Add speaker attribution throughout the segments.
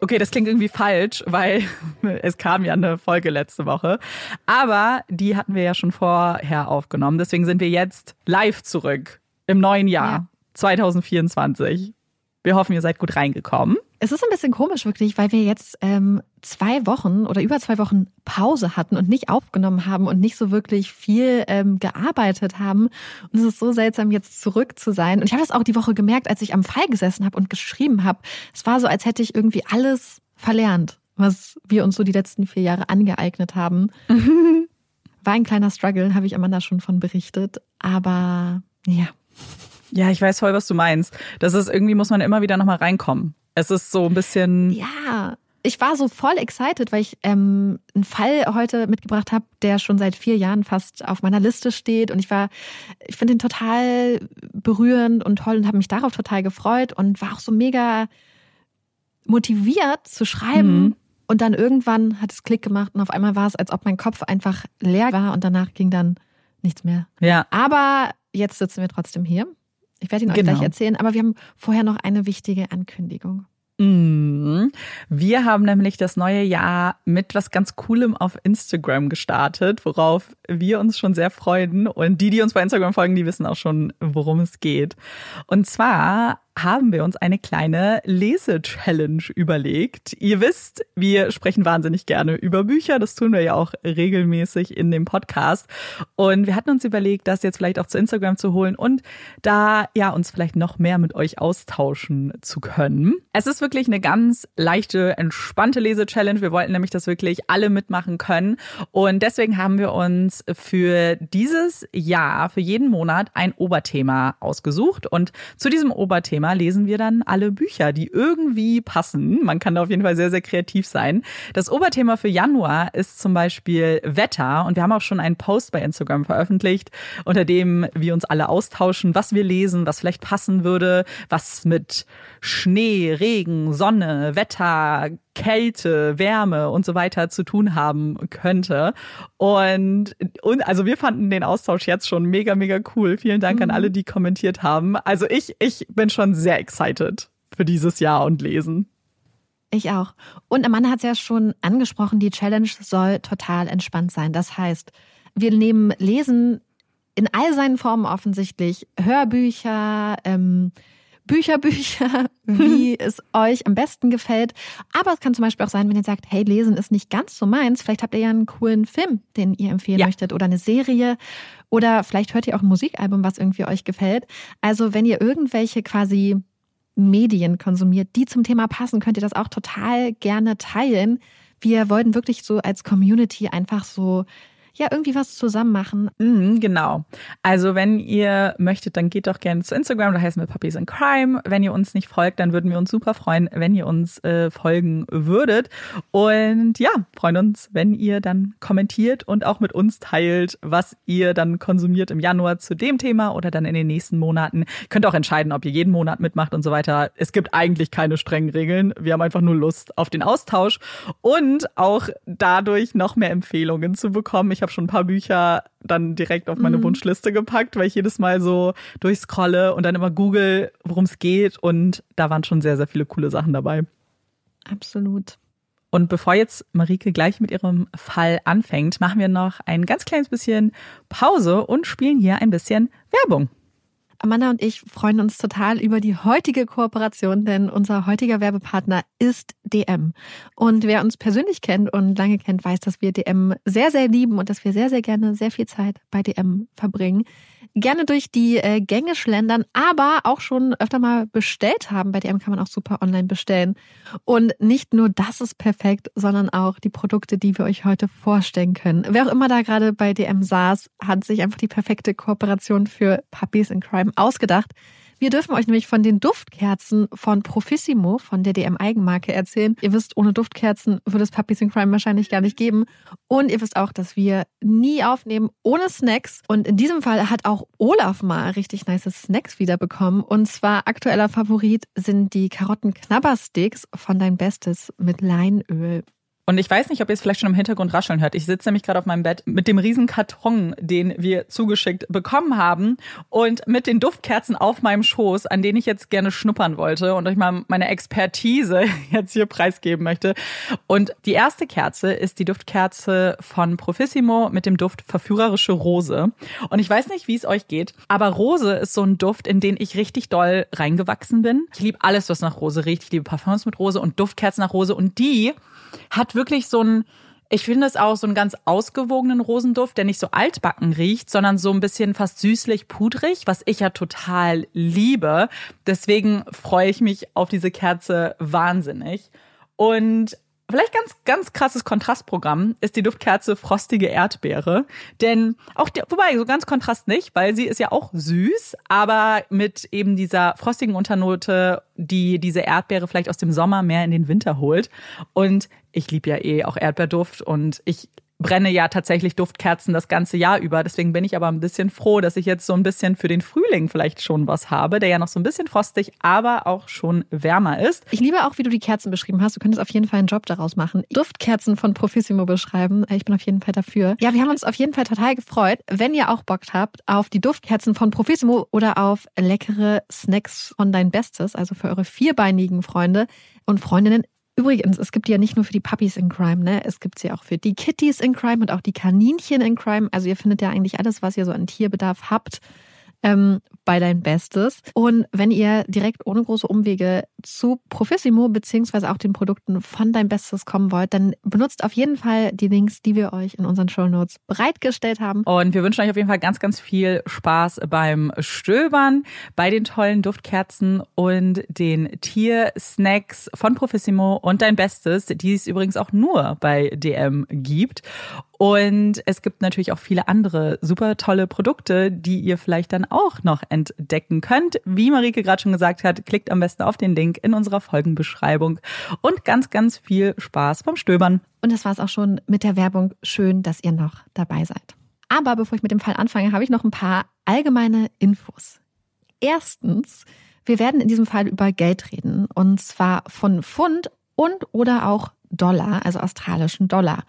Speaker 1: Okay, das klingt irgendwie falsch, weil es kam ja eine Folge letzte Woche. Aber die hatten wir ja schon vorher aufgenommen. Deswegen sind wir jetzt live zurück im neuen Jahr ja. 2024. Wir hoffen, ihr seid gut reingekommen.
Speaker 2: Es ist ein bisschen komisch wirklich, weil wir jetzt ähm, zwei Wochen oder über zwei Wochen Pause hatten und nicht aufgenommen haben und nicht so wirklich viel ähm, gearbeitet haben. Und es ist so seltsam, jetzt zurück zu sein. Und ich habe das auch die Woche gemerkt, als ich am Fall gesessen habe und geschrieben habe. Es war so, als hätte ich irgendwie alles verlernt, was wir uns so die letzten vier Jahre angeeignet haben. War ein kleiner Struggle, habe ich Amanda schon von berichtet. Aber ja.
Speaker 1: Ja, ich weiß voll, was du meinst. Das ist irgendwie, muss man immer wieder nochmal reinkommen. Es ist so ein bisschen.
Speaker 2: Ja, ich war so voll excited, weil ich ähm, einen Fall heute mitgebracht habe, der schon seit vier Jahren fast auf meiner Liste steht. Und ich war, ich finde ihn total berührend und toll und habe mich darauf total gefreut und war auch so mega motiviert zu schreiben. Mhm. Und dann irgendwann hat es Klick gemacht und auf einmal war es, als ob mein Kopf einfach leer war und danach ging dann nichts mehr.
Speaker 1: Ja.
Speaker 2: Aber jetzt sitzen wir trotzdem hier. Ich werde ihn euch genau. gleich erzählen, aber wir haben vorher noch eine wichtige Ankündigung.
Speaker 1: Mm. Wir haben nämlich das neue Jahr mit was ganz Coolem auf Instagram gestartet, worauf wir uns schon sehr freuen. Und die, die uns bei Instagram folgen, die wissen auch schon, worum es geht. Und zwar haben wir uns eine kleine Lese-Challenge überlegt. Ihr wisst, wir sprechen wahnsinnig gerne über Bücher. Das tun wir ja auch regelmäßig in dem Podcast. Und wir hatten uns überlegt, das jetzt vielleicht auch zu Instagram zu holen und da ja uns vielleicht noch mehr mit euch austauschen zu können. Es ist wirklich eine ganz leichte, entspannte Lese-Challenge. Wir wollten nämlich, dass wirklich alle mitmachen können. Und deswegen haben wir uns für dieses Jahr, für jeden Monat ein Oberthema ausgesucht. Und zu diesem Oberthema Thema lesen wir dann alle Bücher, die irgendwie passen. Man kann da auf jeden Fall sehr, sehr kreativ sein. Das Oberthema für Januar ist zum Beispiel Wetter. Und wir haben auch schon einen Post bei Instagram veröffentlicht, unter dem wir uns alle austauschen, was wir lesen, was vielleicht passen würde, was mit Schnee, Regen, Sonne, Wetter, Kälte, Wärme und so weiter zu tun haben könnte. Und, und also wir fanden den Austausch jetzt schon mega, mega cool. Vielen Dank mhm. an alle, die kommentiert haben. Also ich, ich bin schon sehr excited für dieses Jahr und lesen.
Speaker 2: Ich auch. Und Amanda hat es ja schon angesprochen, die Challenge soll total entspannt sein. Das heißt, wir nehmen Lesen in all seinen Formen offensichtlich, Hörbücher, ähm, Bücher, Bücher, wie es euch am besten gefällt. Aber es kann zum Beispiel auch sein, wenn ihr sagt, hey, Lesen ist nicht ganz so meins. Vielleicht habt ihr ja einen coolen Film, den ihr empfehlen ja. möchtet oder eine Serie. Oder vielleicht hört ihr auch ein Musikalbum, was irgendwie euch gefällt. Also wenn ihr irgendwelche quasi Medien konsumiert, die zum Thema passen, könnt ihr das auch total gerne teilen. Wir wollten wirklich so als Community einfach so ja irgendwie was zusammen machen.
Speaker 1: Mhm, genau. Also wenn ihr möchtet, dann geht doch gerne zu Instagram, da heißen wir Puppies in Crime. Wenn ihr uns nicht folgt, dann würden wir uns super freuen, wenn ihr uns äh, folgen würdet. Und ja, freuen uns, wenn ihr dann kommentiert und auch mit uns teilt, was ihr dann konsumiert im Januar zu dem Thema oder dann in den nächsten Monaten. Ihr könnt auch entscheiden, ob ihr jeden Monat mitmacht und so weiter. Es gibt eigentlich keine strengen Regeln. Wir haben einfach nur Lust auf den Austausch und auch dadurch noch mehr Empfehlungen zu bekommen. Ich schon ein paar Bücher dann direkt auf meine mhm. Wunschliste gepackt, weil ich jedes Mal so durchscrolle und dann immer google, worum es geht. Und da waren schon sehr, sehr viele coole Sachen dabei.
Speaker 2: Absolut.
Speaker 1: Und bevor jetzt Marike gleich mit ihrem Fall anfängt, machen wir noch ein ganz kleines bisschen Pause und spielen hier ein bisschen Werbung.
Speaker 2: Amanda und ich freuen uns total über die heutige Kooperation, denn unser heutiger Werbepartner ist DM. Und wer uns persönlich kennt und lange kennt, weiß, dass wir DM sehr, sehr lieben und dass wir sehr, sehr gerne sehr viel Zeit bei DM verbringen gerne durch die äh, Gänge schlendern, aber auch schon öfter mal bestellt haben. Bei DM kann man auch super online bestellen. Und nicht nur das ist perfekt, sondern auch die Produkte, die wir euch heute vorstellen können. Wer auch immer da gerade bei DM saß, hat sich einfach die perfekte Kooperation für Puppies in Crime ausgedacht. Wir dürfen euch nämlich von den Duftkerzen von Profissimo, von der DM-Eigenmarke, erzählen. Ihr wisst, ohne Duftkerzen würde es Puppies in Crime wahrscheinlich gar nicht geben. Und ihr wisst auch, dass wir nie aufnehmen ohne Snacks. Und in diesem Fall hat auch Olaf mal richtig nice Snacks wiederbekommen. Und zwar aktueller Favorit sind die Karotten-Knabbersticks von Dein Bestes mit Leinöl.
Speaker 1: Und ich weiß nicht, ob ihr es vielleicht schon im Hintergrund rascheln hört. Ich sitze nämlich gerade auf meinem Bett mit dem riesen Karton, den wir zugeschickt bekommen haben und mit den Duftkerzen auf meinem Schoß, an denen ich jetzt gerne schnuppern wollte und euch mal meine Expertise jetzt hier preisgeben möchte. Und die erste Kerze ist die Duftkerze von Profissimo mit dem Duft Verführerische Rose. Und ich weiß nicht, wie es euch geht, aber Rose ist so ein Duft, in den ich richtig doll reingewachsen bin. Ich liebe alles, was nach Rose riecht. Ich liebe Parfums mit Rose und Duftkerzen nach Rose und die hat wirklich so ein, ich finde es auch so einen ganz ausgewogenen Rosenduft, der nicht so altbacken riecht, sondern so ein bisschen fast süßlich pudrig, was ich ja total liebe. Deswegen freue ich mich auf diese Kerze wahnsinnig. Und Vielleicht ganz, ganz krasses Kontrastprogramm ist die Duftkerze Frostige Erdbeere. Denn auch, die, wobei, so ganz Kontrast nicht, weil sie ist ja auch süß, aber mit eben dieser frostigen Unternote, die diese Erdbeere vielleicht aus dem Sommer mehr in den Winter holt. Und ich liebe ja eh auch Erdbeerduft und ich brenne ja tatsächlich Duftkerzen das ganze Jahr über. Deswegen bin ich aber ein bisschen froh, dass ich jetzt so ein bisschen für den Frühling vielleicht schon was habe, der ja noch so ein bisschen frostig, aber auch schon wärmer ist.
Speaker 2: Ich liebe auch, wie du die Kerzen beschrieben hast. Du könntest auf jeden Fall einen Job daraus machen. Duftkerzen von Profissimo beschreiben. Ich bin auf jeden Fall dafür. Ja, wir haben uns auf jeden Fall total gefreut. Wenn ihr auch Bock habt auf die Duftkerzen von Profissimo oder auf leckere Snacks von dein Bestes, also für eure vierbeinigen Freunde und Freundinnen, Übrigens, es gibt ja nicht nur für die Puppies in Crime, ne? Es gibt sie ja auch für die Kitties in Crime und auch die Kaninchen in Crime. Also ihr findet ja eigentlich alles, was ihr so an Tierbedarf habt, ähm, bei dein Bestes. Und wenn ihr direkt ohne große Umwege zu Profissimo beziehungsweise auch den Produkten von dein Bestes kommen wollt, dann benutzt auf jeden Fall die Links, die wir euch in unseren Show Notes bereitgestellt haben.
Speaker 1: Und wir wünschen euch auf jeden Fall ganz, ganz viel Spaß beim Stöbern, bei den tollen Duftkerzen und den Tiersnacks von Profissimo und dein Bestes, die es übrigens auch nur bei DM gibt. Und es gibt natürlich auch viele andere super tolle Produkte, die ihr vielleicht dann auch noch entdecken könnt. Wie Marike gerade schon gesagt hat, klickt am besten auf den Link in unserer Folgenbeschreibung und ganz, ganz viel Spaß beim Stöbern.
Speaker 2: Und das war es auch schon mit der Werbung. Schön, dass ihr noch dabei seid. Aber bevor ich mit dem Fall anfange, habe ich noch ein paar allgemeine Infos. Erstens, wir werden in diesem Fall über Geld reden und zwar von Pfund und oder auch Dollar, also australischen Dollar.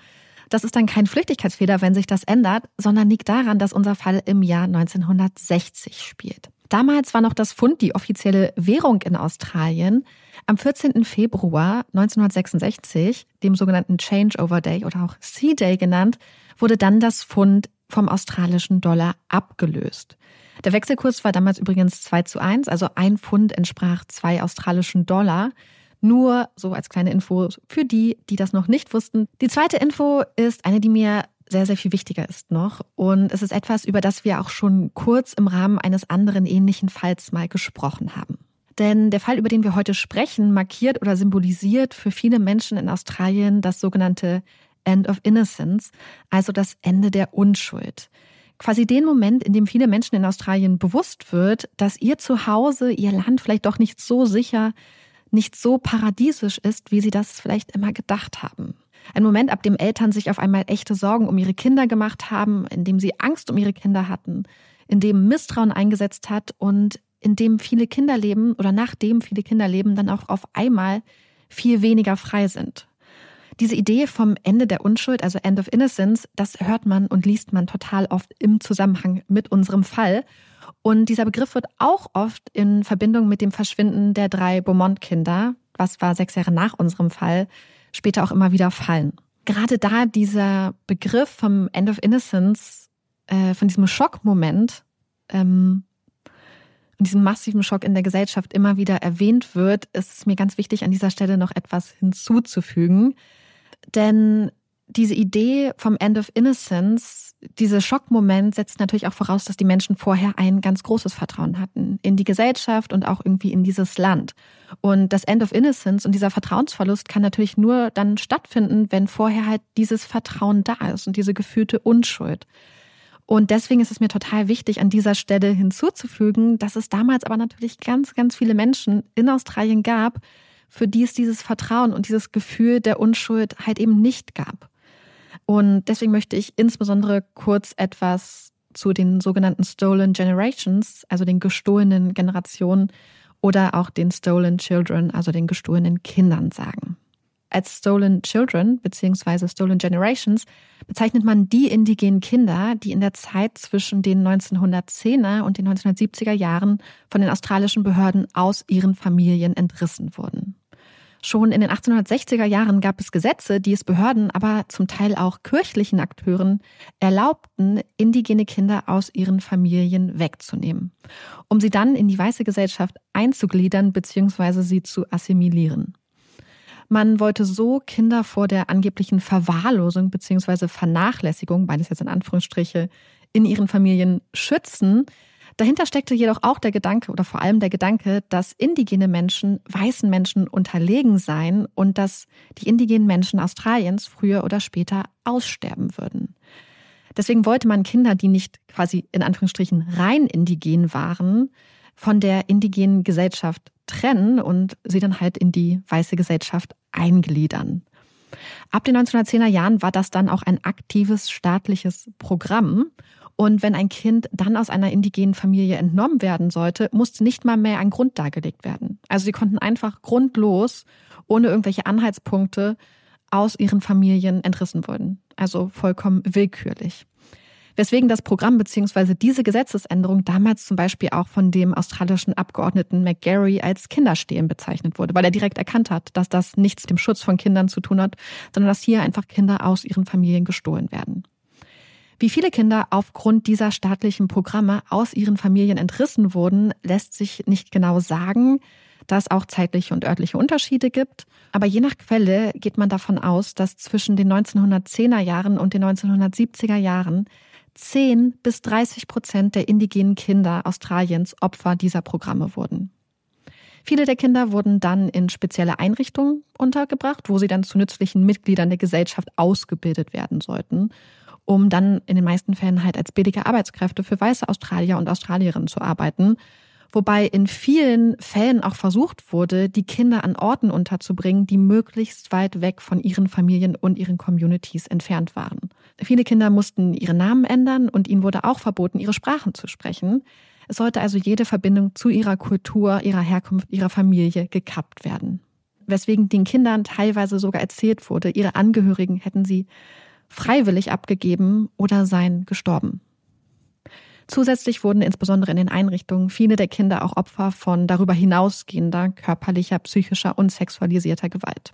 Speaker 2: Das ist dann kein Flüchtigkeitsfehler, wenn sich das ändert, sondern liegt daran, dass unser Fall im Jahr 1960 spielt. Damals war noch das Pfund die offizielle Währung in Australien. Am 14. Februar 1966, dem sogenannten Changeover Day oder auch Sea Day genannt, wurde dann das Pfund vom australischen Dollar abgelöst. Der Wechselkurs war damals übrigens 2 zu 1, also ein Pfund entsprach zwei australischen Dollar. Nur so als kleine Info für die, die das noch nicht wussten. Die zweite Info ist eine, die mir sehr, sehr viel wichtiger ist noch. Und es ist etwas, über das wir auch schon kurz im Rahmen eines anderen ähnlichen Falls mal gesprochen haben. Denn der Fall, über den wir heute sprechen, markiert oder symbolisiert für viele Menschen in Australien das sogenannte End of Innocence, also das Ende der Unschuld. Quasi den Moment, in dem viele Menschen in Australien bewusst wird, dass ihr Zuhause, ihr Land vielleicht doch nicht so sicher nicht so paradiesisch ist, wie sie das vielleicht immer gedacht haben. Ein Moment, ab dem Eltern sich auf einmal echte Sorgen um ihre Kinder gemacht haben, in dem sie Angst um ihre Kinder hatten, in dem Misstrauen eingesetzt hat und in dem viele Kinder leben oder nachdem viele Kinder leben, dann auch auf einmal viel weniger frei sind. Diese Idee vom Ende der Unschuld, also End of Innocence, das hört man und liest man total oft im Zusammenhang mit unserem Fall. Und dieser Begriff wird auch oft in Verbindung mit dem Verschwinden der drei Beaumont-Kinder, was war sechs Jahre nach unserem Fall, später auch immer wieder fallen. Gerade da dieser Begriff vom End of Innocence, äh, von diesem Schockmoment, ähm, und diesem massiven Schock in der Gesellschaft immer wieder erwähnt wird, ist es mir ganz wichtig, an dieser Stelle noch etwas hinzuzufügen. Denn diese Idee vom End of Innocence, dieser Schockmoment setzt natürlich auch voraus, dass die Menschen vorher ein ganz großes Vertrauen hatten in die Gesellschaft und auch irgendwie in dieses Land. Und das End of Innocence und dieser Vertrauensverlust kann natürlich nur dann stattfinden, wenn vorher halt dieses Vertrauen da ist und diese gefühlte Unschuld. Und deswegen ist es mir total wichtig, an dieser Stelle hinzuzufügen, dass es damals aber natürlich ganz, ganz viele Menschen in Australien gab, für die es dieses Vertrauen und dieses Gefühl der Unschuld halt eben nicht gab. Und deswegen möchte ich insbesondere kurz etwas zu den sogenannten Stolen Generations, also den gestohlenen Generationen oder auch den Stolen Children, also den gestohlenen Kindern sagen. Als Stolen Children bzw. Stolen Generations bezeichnet man die indigenen Kinder, die in der Zeit zwischen den 1910er und den 1970er Jahren von den australischen Behörden aus ihren Familien entrissen wurden. Schon in den 1860er Jahren gab es Gesetze, die es Behörden, aber zum Teil auch kirchlichen Akteuren erlaubten, indigene Kinder aus ihren Familien wegzunehmen, um sie dann in die weiße Gesellschaft einzugliedern bzw. sie zu assimilieren. Man wollte so Kinder vor der angeblichen Verwahrlosung bzw. Vernachlässigung, beides jetzt in Anführungsstriche, in ihren Familien schützen, Dahinter steckte jedoch auch der Gedanke oder vor allem der Gedanke, dass indigene Menschen weißen Menschen unterlegen seien und dass die indigenen Menschen Australiens früher oder später aussterben würden. Deswegen wollte man Kinder, die nicht quasi in Anführungsstrichen rein indigen waren, von der indigenen Gesellschaft trennen und sie dann halt in die weiße Gesellschaft eingliedern. Ab den 1910er Jahren war das dann auch ein aktives staatliches Programm. Und wenn ein Kind dann aus einer indigenen Familie entnommen werden sollte, musste nicht mal mehr ein Grund dargelegt werden. Also sie konnten einfach grundlos, ohne irgendwelche Anhaltspunkte, aus ihren Familien entrissen wurden. Also vollkommen willkürlich. Weswegen das Programm bzw. diese Gesetzesänderung damals zum Beispiel auch von dem australischen Abgeordneten McGarry als Kinderstehlen bezeichnet wurde, weil er direkt erkannt hat, dass das nichts mit dem Schutz von Kindern zu tun hat, sondern dass hier einfach Kinder aus ihren Familien gestohlen werden. Wie viele Kinder aufgrund dieser staatlichen Programme aus ihren Familien entrissen wurden, lässt sich nicht genau sagen, da es auch zeitliche und örtliche Unterschiede gibt. Aber je nach Quelle geht man davon aus, dass zwischen den 1910er Jahren und den 1970er Jahren 10 bis 30 Prozent der indigenen Kinder Australiens Opfer dieser Programme wurden. Viele der Kinder wurden dann in spezielle Einrichtungen untergebracht, wo sie dann zu nützlichen Mitgliedern der Gesellschaft ausgebildet werden sollten, um dann in den meisten Fällen halt als billige Arbeitskräfte für weiße Australier und Australierinnen zu arbeiten wobei in vielen Fällen auch versucht wurde, die Kinder an Orten unterzubringen, die möglichst weit weg von ihren Familien und ihren Communities entfernt waren. Viele Kinder mussten ihre Namen ändern und ihnen wurde auch verboten, ihre Sprachen zu sprechen. Es sollte also jede Verbindung zu ihrer Kultur, ihrer Herkunft, ihrer Familie gekappt werden. Weswegen den Kindern teilweise sogar erzählt wurde, ihre Angehörigen hätten sie freiwillig abgegeben oder seien gestorben. Zusätzlich wurden insbesondere in den Einrichtungen viele der Kinder auch Opfer von darüber hinausgehender körperlicher, psychischer und sexualisierter Gewalt.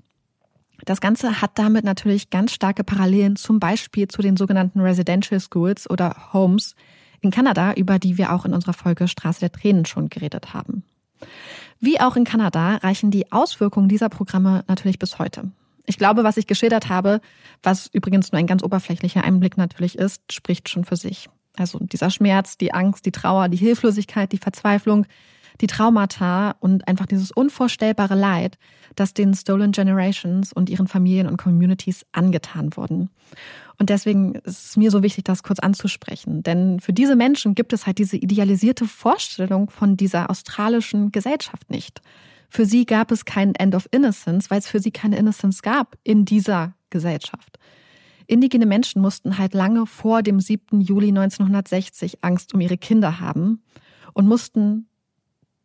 Speaker 2: Das Ganze hat damit natürlich ganz starke Parallelen zum Beispiel zu den sogenannten Residential Schools oder Homes in Kanada, über die wir auch in unserer Folge Straße der Tränen schon geredet haben. Wie auch in Kanada reichen die Auswirkungen dieser Programme natürlich bis heute. Ich glaube, was ich geschildert habe, was übrigens nur ein ganz oberflächlicher Einblick natürlich ist, spricht schon für sich. Also dieser Schmerz, die Angst, die Trauer, die Hilflosigkeit, die Verzweiflung, die Traumata und einfach dieses unvorstellbare Leid, das den Stolen Generations und ihren Familien und Communities angetan wurden. Und deswegen ist es mir so wichtig, das kurz anzusprechen. Denn für diese Menschen gibt es halt diese idealisierte Vorstellung von dieser australischen Gesellschaft nicht. Für sie gab es kein End of Innocence, weil es für sie keine Innocence gab in dieser Gesellschaft. Indigene Menschen mussten halt lange vor dem 7. Juli 1960 Angst um ihre Kinder haben und mussten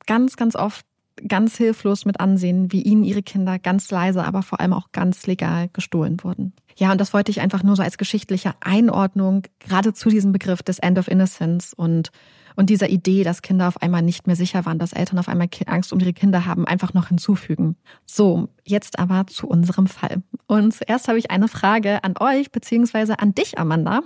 Speaker 2: ganz, ganz oft ganz hilflos mit ansehen, wie ihnen ihre Kinder ganz leise, aber vor allem auch ganz legal gestohlen wurden. Ja, und das wollte ich einfach nur so als geschichtliche Einordnung gerade zu diesem Begriff des End of Innocence und und dieser Idee, dass Kinder auf einmal nicht mehr sicher waren, dass Eltern auf einmal Angst um ihre Kinder haben, einfach noch hinzufügen. So, jetzt aber zu unserem Fall. Und zuerst habe ich eine Frage an euch, beziehungsweise an dich, Amanda.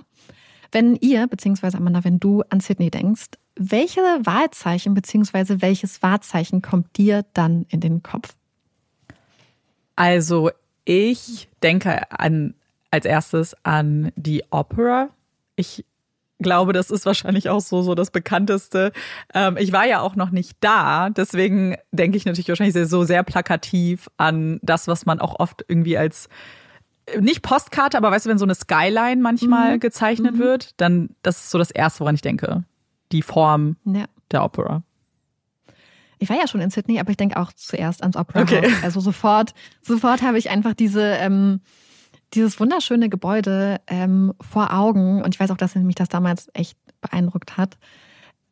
Speaker 2: Wenn ihr, beziehungsweise Amanda, wenn du an Sydney denkst, welche Wahlzeichen, beziehungsweise welches Wahrzeichen kommt dir dann in den Kopf?
Speaker 1: Also, ich denke an, als erstes an die Opera. Ich glaube, das ist wahrscheinlich auch so, so das bekannteste. Ähm, ich war ja auch noch nicht da, deswegen denke ich natürlich wahrscheinlich sehr, so sehr plakativ an das, was man auch oft irgendwie als nicht Postkarte, aber weißt du, wenn so eine Skyline manchmal mhm. gezeichnet mhm. wird, dann das ist so das erste, woran ich denke. Die Form ja. der Opera.
Speaker 2: Ich war ja schon in Sydney, aber ich denke auch zuerst ans Opera okay. House. Also sofort, sofort habe ich einfach diese ähm, dieses wunderschöne Gebäude ähm, vor Augen. Und ich weiß auch, dass mich das damals echt beeindruckt hat.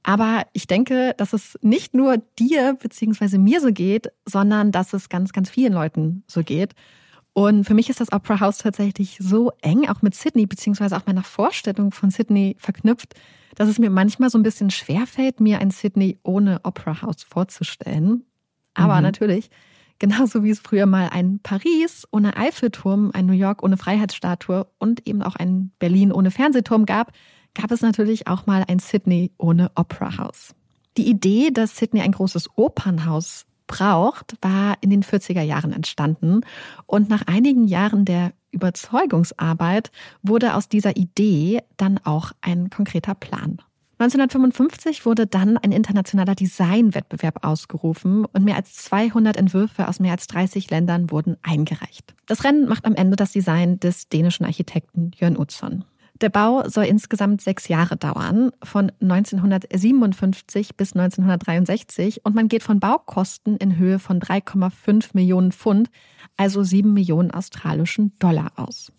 Speaker 2: Aber ich denke, dass es nicht nur dir beziehungsweise mir so geht, sondern dass es ganz, ganz vielen Leuten so geht. Und für mich ist das Opera House tatsächlich so eng, auch mit Sydney, beziehungsweise auch meiner Vorstellung von Sydney verknüpft, dass es mir manchmal so ein bisschen schwerfällt, mir ein Sydney ohne Opera House vorzustellen. Aber mhm. natürlich Genauso wie es früher mal ein Paris ohne Eiffelturm, ein New York ohne Freiheitsstatue und eben auch ein Berlin ohne Fernsehturm gab, gab es natürlich auch mal ein Sydney ohne Opera House. Die Idee, dass Sydney ein großes Opernhaus braucht, war in den 40er Jahren entstanden und nach einigen Jahren der Überzeugungsarbeit wurde aus dieser Idee dann auch ein konkreter Plan. 1955 wurde dann ein internationaler Designwettbewerb ausgerufen und mehr als 200 Entwürfe aus mehr als 30 Ländern wurden eingereicht. Das Rennen macht am Ende das Design des dänischen Architekten Jörn Utzon. Der Bau soll insgesamt sechs Jahre dauern, von 1957 bis 1963. Und man geht von Baukosten in Höhe von 3,5 Millionen Pfund, also 7 Millionen australischen Dollar aus.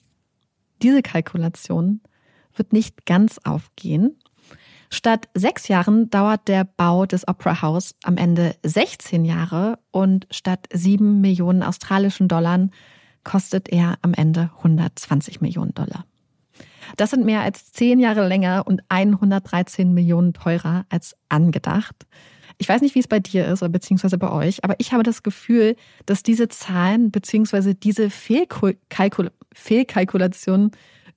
Speaker 2: Diese Kalkulation wird nicht ganz aufgehen. Statt sechs Jahren dauert der Bau des Opera House am Ende 16 Jahre und statt 7 Millionen australischen Dollar kostet er am Ende 120 Millionen Dollar. Das sind mehr als zehn Jahre länger und 113 Millionen teurer als angedacht. Ich weiß nicht, wie es bei dir ist oder beziehungsweise bei euch, aber ich habe das Gefühl, dass diese Zahlen beziehungsweise diese Fehlkalkul Fehlkalkulationen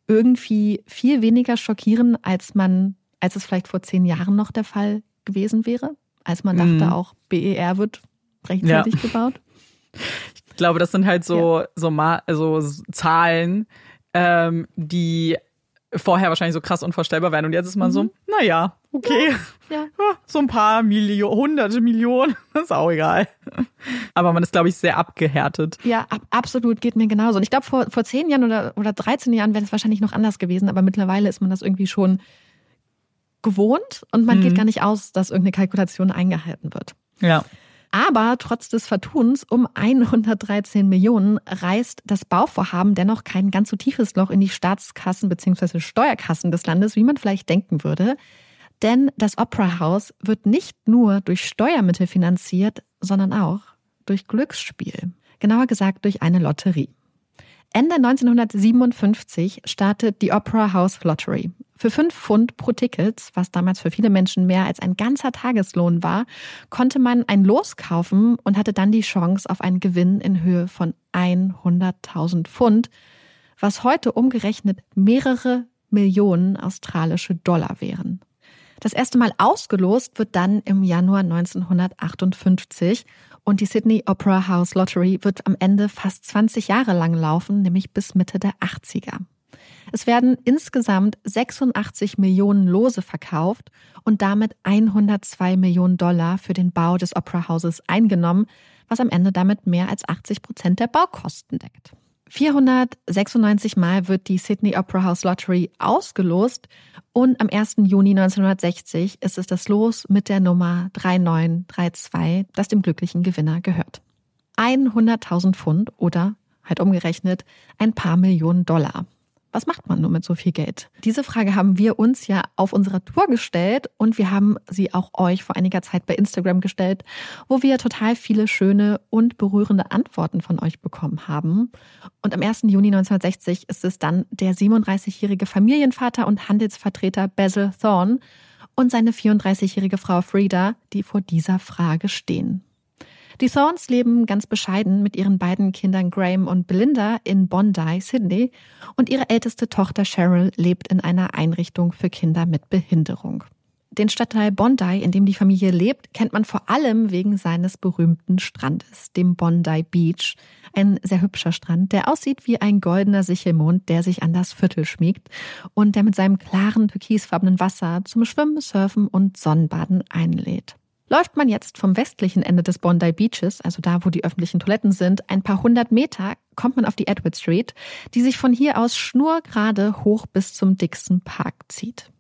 Speaker 2: irgendwie viel weniger schockieren, als man, als es vielleicht vor zehn Jahren noch der Fall gewesen wäre, als man dachte, mhm. auch BER wird rechtzeitig ja. gebaut.
Speaker 1: Ich glaube, das sind halt so, ja. so, also Zahlen, ähm, die vorher wahrscheinlich so krass unvorstellbar wären. Und jetzt ist man mhm. so, naja, okay. Ja. ja. So ein paar Millionen, hunderte Millionen, ist auch egal. Aber man ist, glaube ich, sehr abgehärtet.
Speaker 2: Ja, ab, absolut, geht mir genauso. Und ich glaube, vor, vor zehn Jahren oder, oder 13 Jahren wäre es wahrscheinlich noch anders gewesen, aber mittlerweile ist man das irgendwie schon gewohnt und man mhm. geht gar nicht aus, dass irgendeine Kalkulation eingehalten wird.
Speaker 1: Ja.
Speaker 2: Aber trotz des Vertuns um 113 Millionen reißt das Bauvorhaben dennoch kein ganz so tiefes Loch in die Staatskassen bzw. Steuerkassen des Landes, wie man vielleicht denken würde. Denn das Opera House wird nicht nur durch Steuermittel finanziert, sondern auch durch Glücksspiel. Genauer gesagt durch eine Lotterie. Ende 1957 startet die Opera House Lottery. Für fünf Pfund pro Ticket, was damals für viele Menschen mehr als ein ganzer Tageslohn war, konnte man ein Los kaufen und hatte dann die Chance auf einen Gewinn in Höhe von 100.000 Pfund, was heute umgerechnet mehrere Millionen australische Dollar wären. Das erste Mal ausgelost wird dann im Januar 1958 und die Sydney Opera House Lottery wird am Ende fast 20 Jahre lang laufen, nämlich bis Mitte der 80er. Es werden insgesamt 86 Millionen Lose verkauft und damit 102 Millionen Dollar für den Bau des Opera Houses eingenommen, was am Ende damit mehr als 80 Prozent der Baukosten deckt. 496 Mal wird die Sydney Opera House Lottery ausgelost und am 1. Juni 1960 ist es das Los mit der Nummer 3932, das dem glücklichen Gewinner gehört. 100.000 Pfund oder halt umgerechnet ein paar Millionen Dollar. Was macht man nur mit so viel Geld? Diese Frage haben wir uns ja auf unserer Tour gestellt und wir haben sie auch euch vor einiger Zeit bei Instagram gestellt, wo wir total viele schöne und berührende Antworten von euch bekommen haben. Und am 1. Juni 1960 ist es dann der 37-jährige Familienvater und Handelsvertreter Basil Thorne und seine 34-jährige Frau Frida, die vor dieser Frage stehen. Die Thorns leben ganz bescheiden mit ihren beiden Kindern Graham und Belinda in Bondi, Sydney, und ihre älteste Tochter Cheryl lebt in einer Einrichtung für Kinder mit Behinderung. Den Stadtteil Bondi, in dem die Familie lebt, kennt man vor allem wegen seines berühmten Strandes, dem Bondi Beach. Ein sehr hübscher Strand, der aussieht wie ein goldener Sichelmond, der sich an das Viertel schmiegt und der mit seinem klaren türkisfarbenen Wasser zum Schwimmen, Surfen und Sonnenbaden einlädt. Läuft man jetzt vom westlichen Ende des Bondi Beaches, also da, wo die öffentlichen Toiletten sind, ein paar hundert Meter, kommt man auf die Edward Street, die sich von hier aus schnurgerade hoch bis zum Dixon Park zieht.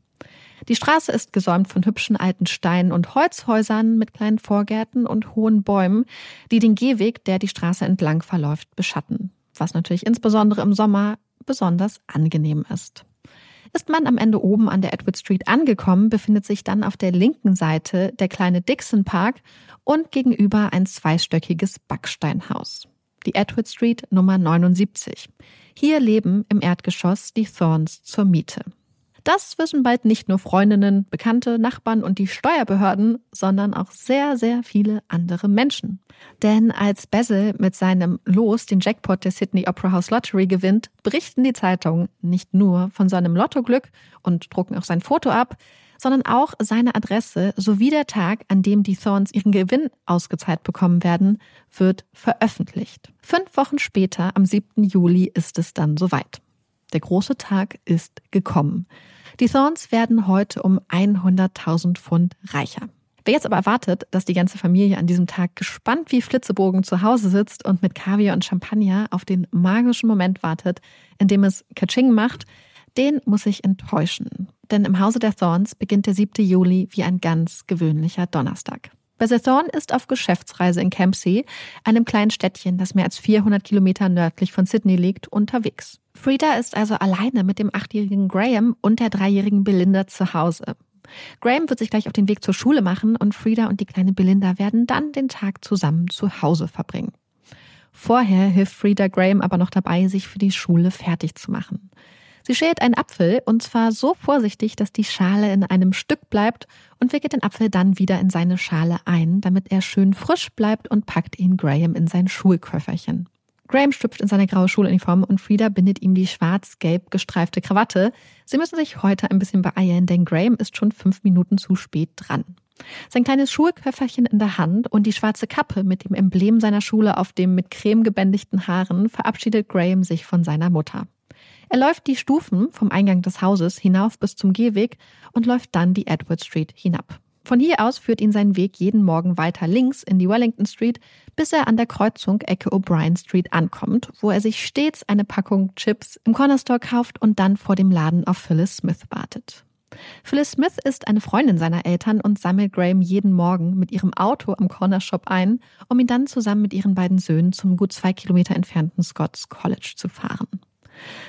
Speaker 2: Die Straße ist gesäumt von hübschen alten Steinen und Holzhäusern mit kleinen Vorgärten und hohen Bäumen, die den Gehweg, der die Straße entlang verläuft, beschatten. Was natürlich insbesondere im Sommer besonders angenehm ist. Ist man am Ende oben an der Edward Street angekommen, befindet sich dann auf der linken Seite der kleine Dixon Park und gegenüber ein zweistöckiges Backsteinhaus. Die Edward Street Nummer 79. Hier leben im Erdgeschoss die Thorns zur Miete. Das wissen bald nicht nur Freundinnen, Bekannte, Nachbarn und die Steuerbehörden, sondern auch sehr, sehr viele andere Menschen. Denn als Basil mit seinem Los den Jackpot der Sydney Opera House Lottery gewinnt, berichten die Zeitungen nicht nur von seinem Lottoglück und drucken auch sein Foto ab, sondern auch seine Adresse sowie der Tag, an dem die Thorns ihren Gewinn ausgezahlt bekommen werden, wird veröffentlicht. Fünf Wochen später, am 7. Juli, ist es dann soweit. Der große Tag ist gekommen. Die Thorns werden heute um 100.000 Pfund reicher. Wer jetzt aber erwartet, dass die ganze Familie an diesem Tag gespannt wie Flitzebogen zu Hause sitzt und mit Kaviar und Champagner auf den magischen Moment wartet, in dem es Kaching macht, Den muss ich enttäuschen. Denn im Hause der Thorns beginnt der 7. Juli wie ein ganz gewöhnlicher Donnerstag. Bessie Thorne ist auf Geschäftsreise in Campsey, einem kleinen Städtchen, das mehr als 400 Kilometer nördlich von Sydney liegt, unterwegs. Frieda ist also alleine mit dem achtjährigen Graham und der dreijährigen Belinda zu Hause. Graham wird sich gleich auf den Weg zur Schule machen und Frieda und die kleine Belinda werden dann den Tag zusammen zu Hause verbringen. Vorher hilft Frieda Graham aber noch dabei, sich für die Schule fertig zu machen. Sie schält einen Apfel und zwar so vorsichtig, dass die Schale in einem Stück bleibt und wickelt den Apfel dann wieder in seine Schale ein, damit er schön frisch bleibt und packt ihn Graham in sein Schulköfferchen. Graham schlüpft in seine graue Schuluniform und Frieda bindet ihm die schwarz-gelb gestreifte Krawatte. Sie müssen sich heute ein bisschen beeilen, denn Graham ist schon fünf Minuten zu spät dran. Sein kleines Schulköfferchen in der Hand und die schwarze Kappe mit dem Emblem seiner Schule auf dem mit Creme gebändigten Haaren verabschiedet Graham sich von seiner Mutter. Er läuft die Stufen vom Eingang des Hauses hinauf bis zum Gehweg und läuft dann die Edward Street hinab. Von hier aus führt ihn sein Weg jeden Morgen weiter links in die Wellington Street, bis er an der Kreuzung Ecke O'Brien Street ankommt, wo er sich stets eine Packung Chips im Corner Store kauft und dann vor dem Laden auf Phyllis Smith wartet. Phyllis Smith ist eine Freundin seiner Eltern und sammelt Graham jeden Morgen mit ihrem Auto am Corner Shop ein, um ihn dann zusammen mit ihren beiden Söhnen zum gut zwei Kilometer entfernten Scots College zu fahren.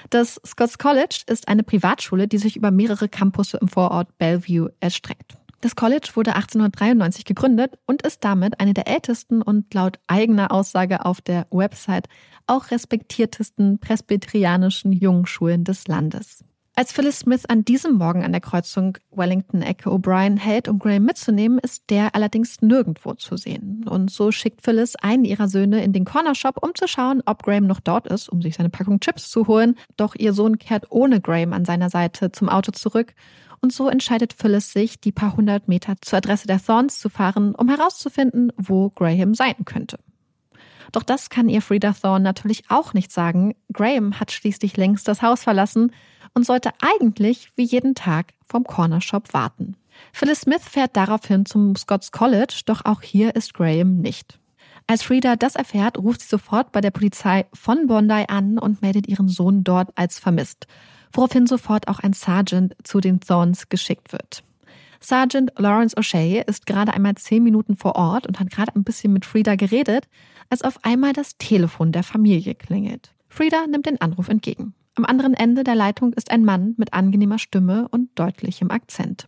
Speaker 2: Das Scots College ist eine Privatschule, die sich über mehrere Campusse im Vorort Bellevue erstreckt. Das College wurde 1893 gegründet und ist damit eine der ältesten und laut eigener Aussage auf der Website auch respektiertesten presbyterianischen Jungschulen des Landes. Als Phyllis Smith an diesem Morgen an der Kreuzung Wellington-Ecke O'Brien hält, um Graham mitzunehmen, ist der allerdings nirgendwo zu sehen. Und so schickt Phyllis einen ihrer Söhne in den Cornershop, um zu schauen, ob Graham noch dort ist, um sich seine Packung Chips zu holen. Doch ihr Sohn kehrt ohne Graham an seiner Seite zum Auto zurück. Und so entscheidet Phyllis sich, die paar hundert Meter zur Adresse der Thorns zu fahren, um herauszufinden, wo Graham sein könnte. Doch das kann ihr Frieda Thorne natürlich auch nicht sagen. Graham hat schließlich längst das Haus verlassen und sollte eigentlich wie jeden Tag vom Corner Shop warten. Phyllis Smith fährt daraufhin zum Scots College, doch auch hier ist Graham nicht. Als Frieda das erfährt, ruft sie sofort bei der Polizei von Bondi an und meldet ihren Sohn dort als vermisst, woraufhin sofort auch ein Sergeant zu den Thorns geschickt wird. Sergeant Lawrence O'Shea ist gerade einmal zehn Minuten vor Ort und hat gerade ein bisschen mit Frieda geredet, als auf einmal das Telefon der Familie klingelt. Frieda nimmt den Anruf entgegen. Am anderen Ende der Leitung ist ein Mann mit angenehmer Stimme und deutlichem Akzent.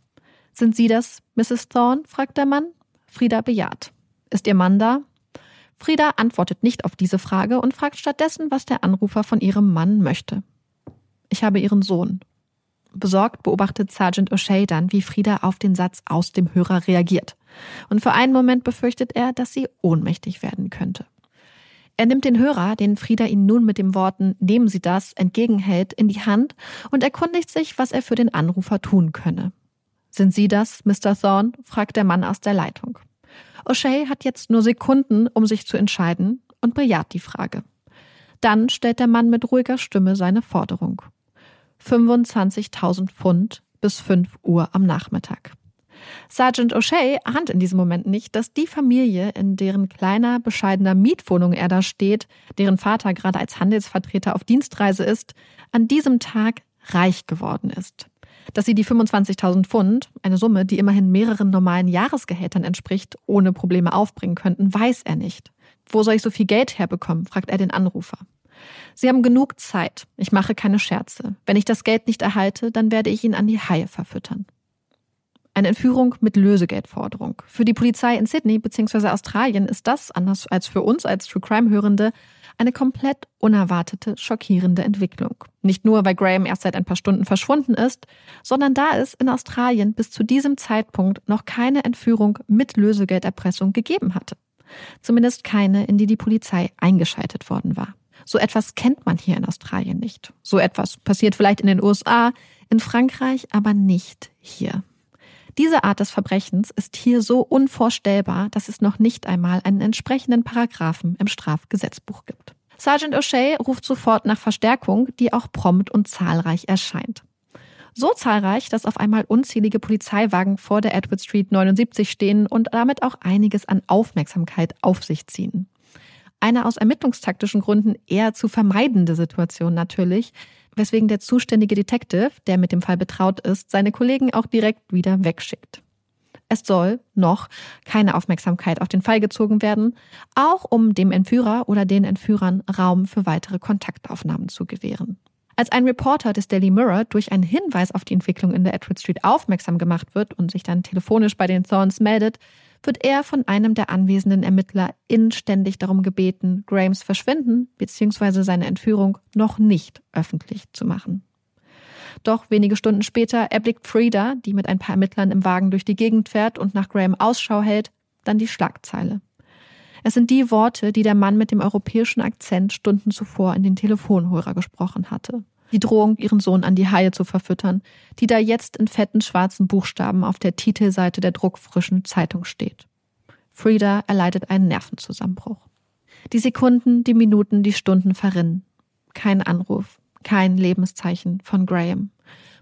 Speaker 2: Sind Sie das, Mrs. Thorne? fragt der Mann. Frieda bejaht. Ist Ihr Mann da? Frieda antwortet nicht auf diese Frage und fragt stattdessen, was der Anrufer von ihrem Mann möchte. Ich habe Ihren Sohn. Besorgt beobachtet Sergeant O'Shea dann, wie Frieda auf den Satz aus dem Hörer reagiert. Und für einen Moment befürchtet er, dass sie ohnmächtig werden könnte. Er nimmt den Hörer, den Frieda ihn nun mit den Worten Nehmen Sie das entgegenhält, in die Hand und erkundigt sich, was er für den Anrufer tun könne. Sind Sie das, Mr. Thorne? fragt der Mann aus der Leitung. O'Shea hat jetzt nur Sekunden, um sich zu entscheiden und bejaht die Frage. Dann stellt der Mann mit ruhiger Stimme seine Forderung. 25.000 Pfund bis 5 Uhr am Nachmittag. Sergeant O'Shea ahnt in diesem Moment nicht, dass die Familie, in deren kleiner, bescheidener Mietwohnung er da steht, deren Vater gerade als Handelsvertreter auf Dienstreise ist, an diesem Tag reich geworden ist. Dass sie die 25.000 Pfund, eine Summe, die immerhin mehreren normalen Jahresgehältern entspricht, ohne Probleme aufbringen könnten, weiß er nicht. Wo soll ich so viel Geld herbekommen? fragt er den Anrufer. Sie haben genug Zeit. Ich mache keine Scherze. Wenn ich das Geld nicht erhalte, dann werde ich ihn an die Haie verfüttern. Eine Entführung mit Lösegeldforderung. Für die Polizei in Sydney bzw. Australien ist das, anders als für uns als True Crime Hörende, eine komplett unerwartete, schockierende Entwicklung. Nicht nur, weil Graham erst seit ein paar Stunden verschwunden ist, sondern da es in Australien bis zu diesem Zeitpunkt noch keine Entführung mit Lösegelderpressung gegeben hatte. Zumindest keine, in die die Polizei eingeschaltet worden war. So etwas kennt man hier in Australien nicht. So etwas passiert vielleicht in den USA, in Frankreich, aber nicht hier. Diese Art des Verbrechens ist hier so unvorstellbar, dass es noch nicht einmal einen entsprechenden Paragraphen im Strafgesetzbuch gibt. Sergeant O'Shea ruft sofort nach Verstärkung, die auch prompt und zahlreich erscheint. So zahlreich, dass auf einmal unzählige Polizeiwagen vor der Edward Street 79 stehen und damit auch einiges an Aufmerksamkeit auf sich ziehen. Eine aus ermittlungstaktischen Gründen eher zu vermeidende Situation natürlich, weswegen der zuständige Detective, der mit dem Fall betraut ist, seine Kollegen auch direkt wieder wegschickt. Es soll noch keine Aufmerksamkeit auf den Fall gezogen werden, auch um dem Entführer oder den Entführern Raum für weitere Kontaktaufnahmen zu gewähren. Als ein Reporter des Daily Mirror durch einen Hinweis auf die Entwicklung in der Edward Street aufmerksam gemacht wird und sich dann telefonisch bei den Thorns meldet, wird er von einem der anwesenden Ermittler inständig darum gebeten, Grahams Verschwinden bzw. seine Entführung noch nicht öffentlich zu machen. Doch wenige Stunden später erblickt Frieda, die mit ein paar Ermittlern im Wagen durch die Gegend fährt und nach Graham Ausschau hält, dann die Schlagzeile. Es sind die Worte, die der Mann mit dem europäischen Akzent Stunden zuvor in den Telefonhörer gesprochen hatte. Die Drohung, ihren Sohn an die Haie zu verfüttern, die da jetzt in fetten schwarzen Buchstaben auf der Titelseite der druckfrischen Zeitung steht. Frieda erleidet einen Nervenzusammenbruch. Die Sekunden, die Minuten, die Stunden verrinnen. Kein Anruf, kein Lebenszeichen von Graham.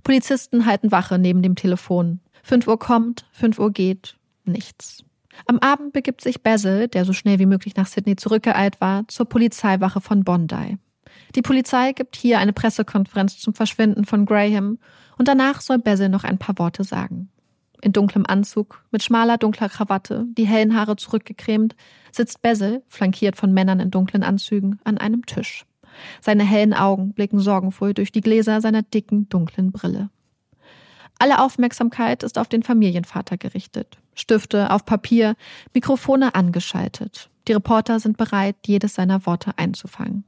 Speaker 2: Polizisten halten Wache neben dem Telefon. Fünf Uhr kommt, fünf Uhr geht, nichts. Am Abend begibt sich Basil, der so schnell wie möglich nach Sydney zurückgeeilt war, zur Polizeiwache von Bondi. Die Polizei gibt hier eine Pressekonferenz zum Verschwinden von Graham und danach soll Basil noch ein paar Worte sagen. In dunklem Anzug, mit schmaler dunkler Krawatte, die hellen Haare zurückgecremt, sitzt Basil, flankiert von Männern in dunklen Anzügen, an einem Tisch. Seine hellen Augen blicken sorgenvoll durch die Gläser seiner dicken, dunklen Brille. Alle Aufmerksamkeit ist auf den Familienvater gerichtet. Stifte auf Papier, Mikrofone angeschaltet. Die Reporter sind bereit, jedes seiner Worte einzufangen.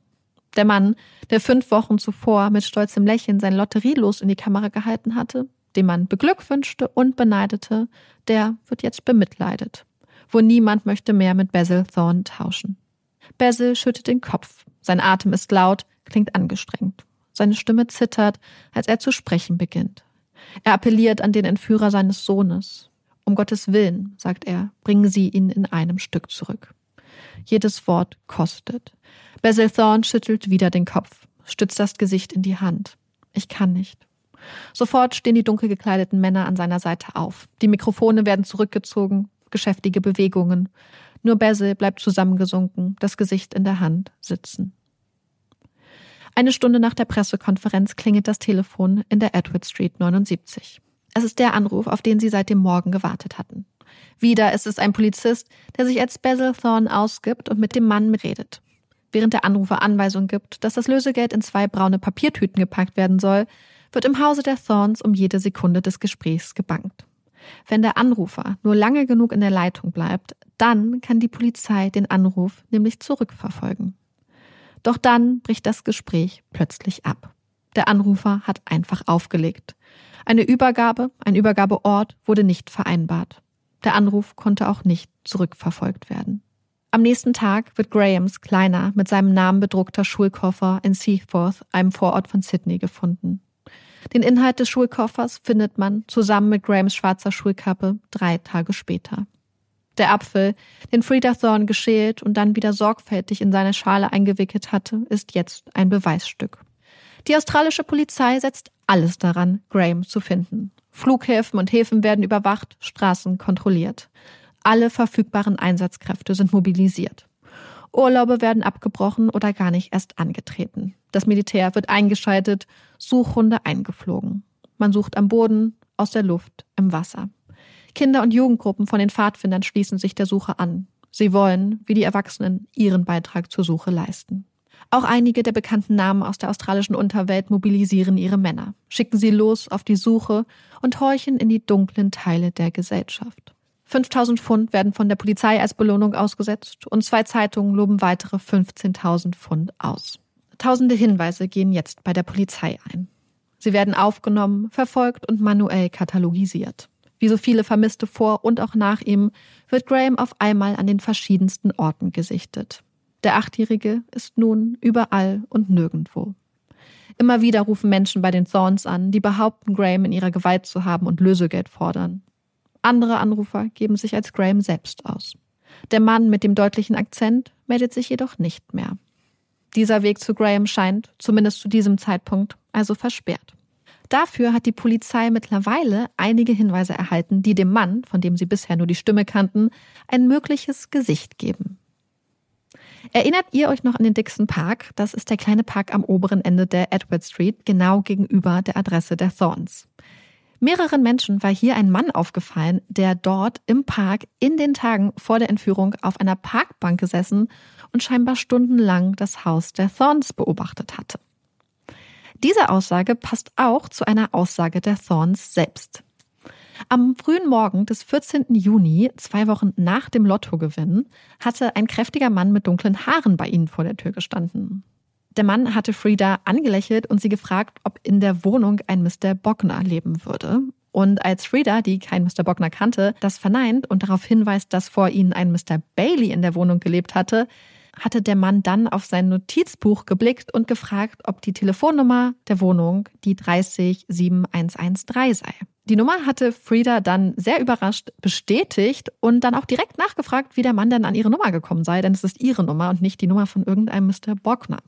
Speaker 2: Der Mann, der fünf Wochen zuvor mit stolzem Lächeln sein Lotterielos in die Kamera gehalten hatte, den man beglückwünschte und beneidete, der wird jetzt bemitleidet. Wo niemand möchte mehr mit Basil Thorne tauschen. Basil schüttet den Kopf. Sein Atem ist laut, klingt angestrengt. Seine Stimme zittert, als er zu sprechen beginnt. Er appelliert an den Entführer seines Sohnes. Um Gottes Willen, sagt er, bringen Sie ihn in einem Stück zurück. Jedes Wort kostet. Basil Thorne schüttelt wieder den Kopf, stützt das Gesicht in die Hand. Ich kann nicht. Sofort stehen die dunkel gekleideten Männer an seiner Seite auf. Die Mikrofone werden zurückgezogen, geschäftige Bewegungen. Nur Basil bleibt zusammengesunken, das Gesicht in der Hand sitzen. Eine Stunde nach der Pressekonferenz klingelt das Telefon in der Edward Street 79. Es ist der Anruf, auf den sie seit dem Morgen gewartet hatten. Wieder ist es ein Polizist, der sich als Basil Thorne ausgibt und mit dem Mann redet. Während der Anrufer Anweisung gibt, dass das Lösegeld in zwei braune Papiertüten gepackt werden soll, wird im Hause der Thorns um jede Sekunde des Gesprächs gebankt. Wenn der Anrufer nur lange genug in der Leitung bleibt, dann kann die Polizei den Anruf nämlich zurückverfolgen. Doch dann bricht das Gespräch plötzlich ab. Der Anrufer hat einfach aufgelegt. Eine Übergabe, ein Übergabeort wurde nicht vereinbart. Der Anruf konnte auch nicht zurückverfolgt werden. Am nächsten Tag wird Grahams kleiner, mit seinem Namen bedruckter Schulkoffer in Seaforth, einem Vorort von Sydney, gefunden. Den Inhalt des Schulkoffers findet man zusammen mit Grahams schwarzer Schulkappe drei Tage später. Der Apfel, den Frieda Thorne geschält und dann wieder sorgfältig in seine Schale eingewickelt hatte, ist jetzt ein Beweisstück. Die australische Polizei setzt alles daran, Graham zu finden. Flughäfen und Häfen werden überwacht, Straßen kontrolliert. Alle verfügbaren Einsatzkräfte sind mobilisiert. Urlaube werden abgebrochen oder gar nicht erst angetreten. Das Militär wird eingeschaltet, Suchhunde eingeflogen. Man sucht am Boden, aus der Luft, im Wasser. Kinder- und Jugendgruppen von den Pfadfindern schließen sich der Suche an. Sie wollen, wie die Erwachsenen, ihren Beitrag zur Suche leisten. Auch einige der bekannten Namen aus der australischen Unterwelt mobilisieren ihre Männer, schicken sie los auf die Suche und horchen in die dunklen Teile der Gesellschaft. 5000 Pfund werden von der Polizei als Belohnung ausgesetzt und zwei Zeitungen loben weitere 15.000 Pfund aus. Tausende Hinweise gehen jetzt bei der Polizei ein. Sie werden aufgenommen, verfolgt und manuell katalogisiert. Wie so viele Vermisste vor und auch nach ihm wird Graham auf einmal an den verschiedensten Orten gesichtet. Der Achtjährige ist nun überall und nirgendwo. Immer wieder rufen Menschen bei den Thorns an, die behaupten, Graham in ihrer Gewalt zu haben und Lösegeld fordern. Andere Anrufer geben sich als Graham selbst aus. Der Mann mit dem deutlichen Akzent meldet sich jedoch nicht mehr. Dieser Weg zu Graham scheint, zumindest zu diesem Zeitpunkt, also versperrt. Dafür hat die Polizei mittlerweile einige Hinweise erhalten, die dem Mann, von dem sie bisher nur die Stimme kannten, ein mögliches Gesicht geben. Erinnert ihr euch noch an den Dixon Park? Das ist der kleine Park am oberen Ende der Edward Street, genau gegenüber der Adresse der Thorns. Mehreren Menschen war hier ein Mann aufgefallen, der dort im Park in den Tagen vor der Entführung auf einer Parkbank gesessen und scheinbar stundenlang das Haus der Thorns beobachtet hatte. Diese Aussage passt auch zu einer Aussage der Thorns selbst. Am frühen Morgen des 14. Juni, zwei Wochen nach dem Lottogewinn, hatte ein kräftiger Mann mit dunklen Haaren bei ihnen vor der Tür gestanden. Der Mann hatte Frieda angelächelt und sie gefragt, ob in der Wohnung ein Mr. Bockner leben würde. Und als Frieda, die kein Mr. Bockner kannte, das verneint und darauf hinweist, dass vor ihnen ein Mr. Bailey in der Wohnung gelebt hatte, hatte der Mann dann auf sein Notizbuch geblickt und gefragt, ob die Telefonnummer der Wohnung die 30713 sei. Die Nummer hatte Frieda dann sehr überrascht bestätigt und dann auch direkt nachgefragt, wie der Mann denn an ihre Nummer gekommen sei, denn es ist ihre Nummer und nicht die Nummer von irgendeinem Mr. Bockner.